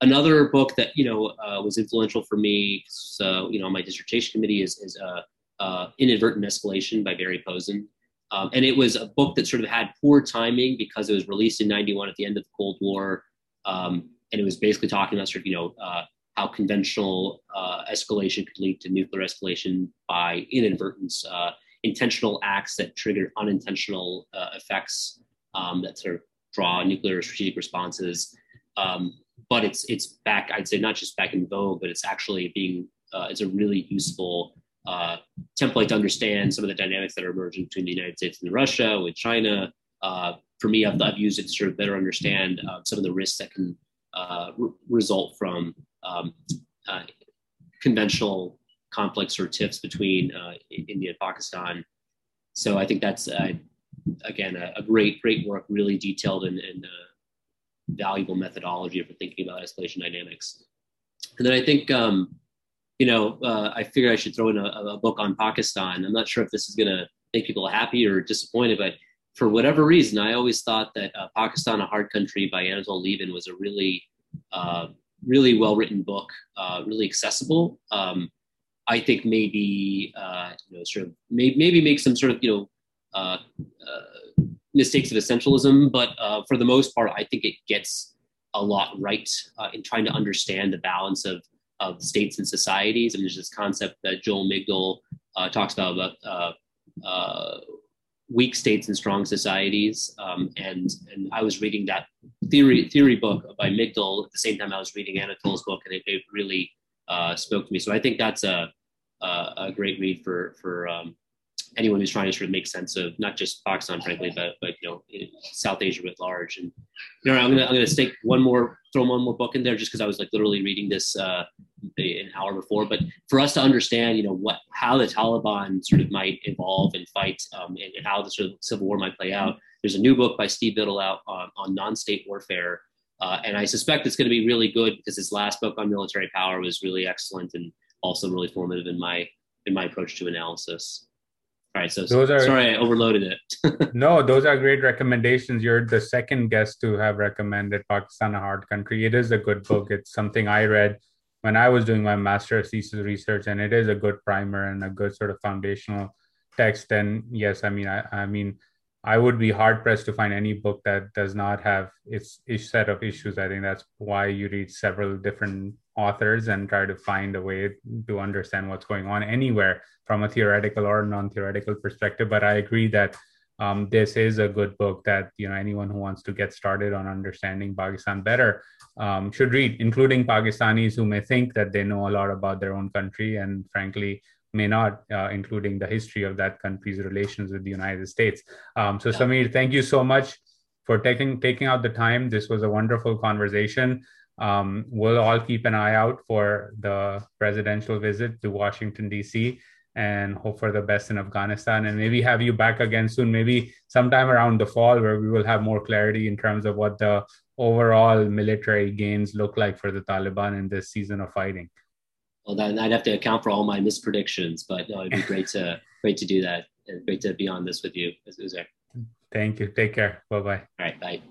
another book that you know uh, was influential for me, so you know, my dissertation committee is is uh, uh, Inadvertent Escalation by Barry Posen. Um, and it was a book that sort of had poor timing because it was released in 91 at the end of the Cold War. Um, and it was basically talking about sort of, you know, uh, how conventional uh, escalation could lead to nuclear escalation by inadvertence, uh, intentional acts that trigger unintentional uh, effects um, that sort of draw nuclear strategic responses. Um, but it's it's back, I'd say, not just back in vogue, but it's actually being uh, it's a really useful uh, template to understand some of the dynamics that are emerging between the United States and Russia, with China. Uh, for me, I've, I've, used it to sort of better understand uh, some of the risks that can uh, re- result from um, uh, conventional conflicts or tiffs between India and Pakistan. So I think that's again a, a, great, great work, really detailed and, and valuable methodology for thinking about escalation dynamics. And then I think um, you know, uh, I figured I should throw in a, a, book on Pakistan. I'm not sure if this is going to make people happy or disappointed, but for whatever reason, I always thought that uh, Pakistan, a Hard Country by Anatol Lieven was a really, uh, really well written book, uh, really accessible. Um, I think maybe, uh, you know, sort of maybe, maybe make some sort of, you know, uh, mistakes of essentialism, but for the most part, I think it gets a lot right in trying to understand the balance of of states and societies. I mean, there's this concept that Joel Migdal uh, talks about about uh, uh, weak states and strong societies. Um, and and I was reading that theory theory book by Migdal at the same time I was reading Anatol's book, and it, it really uh, spoke to me. So I think that's a a, great read for for um, anyone who's trying to sort of make sense of not just Pakistan, frankly, but but you know South Asia writ large. And you know, I'm gonna I'm gonna stick one more throw one more book in there just because I was like literally reading this uh, an hour before. But for us to understand, you know, what how the Taliban sort of might evolve and fight, um, and, and, how the sort of civil war might play out. There's a new book by Steve Biddle out on, on non-state warfare. Uh, and I suspect it's going to be really good because his last book on military power was really excellent and also really formative in my in my approach to analysis. All right, so those are, sorry I overloaded it. no, those are great recommendations. You're the second guest to have recommended Pakistan a Hard Country. It is a good book. It's something I read when I was doing my master's thesis research, and it is a good primer and a good sort of foundational text. And yes, I mean, I, I mean, I would be hard pressed to find any book that does not have its each set of issues. I think that's why you read several different authors and try to find a way to understand what's going on anywhere from a theoretical or non-theoretical perspective but i agree that um, this is a good book that you know anyone who wants to get started on understanding pakistan better um, should read including pakistanis who may think that they know a lot about their own country and frankly may not uh, including the history of that country's relations with the united states um, so yeah. Sameer thank you so much for taking taking out the time this was a wonderful conversation um, we'll all keep an eye out for the presidential visit to Washington, D.C., and hope for the best in Afghanistan. And maybe have you back again soon, maybe sometime around the fall, where we will have more clarity in terms of what the overall military gains look like for the Taliban in this season of fighting. Well, then I'd have to account for all my mispredictions, but no, it'd be great to great to do that. And great to be on this with you, Uzair. Thank you. Take care. Bye bye. All right. Bye.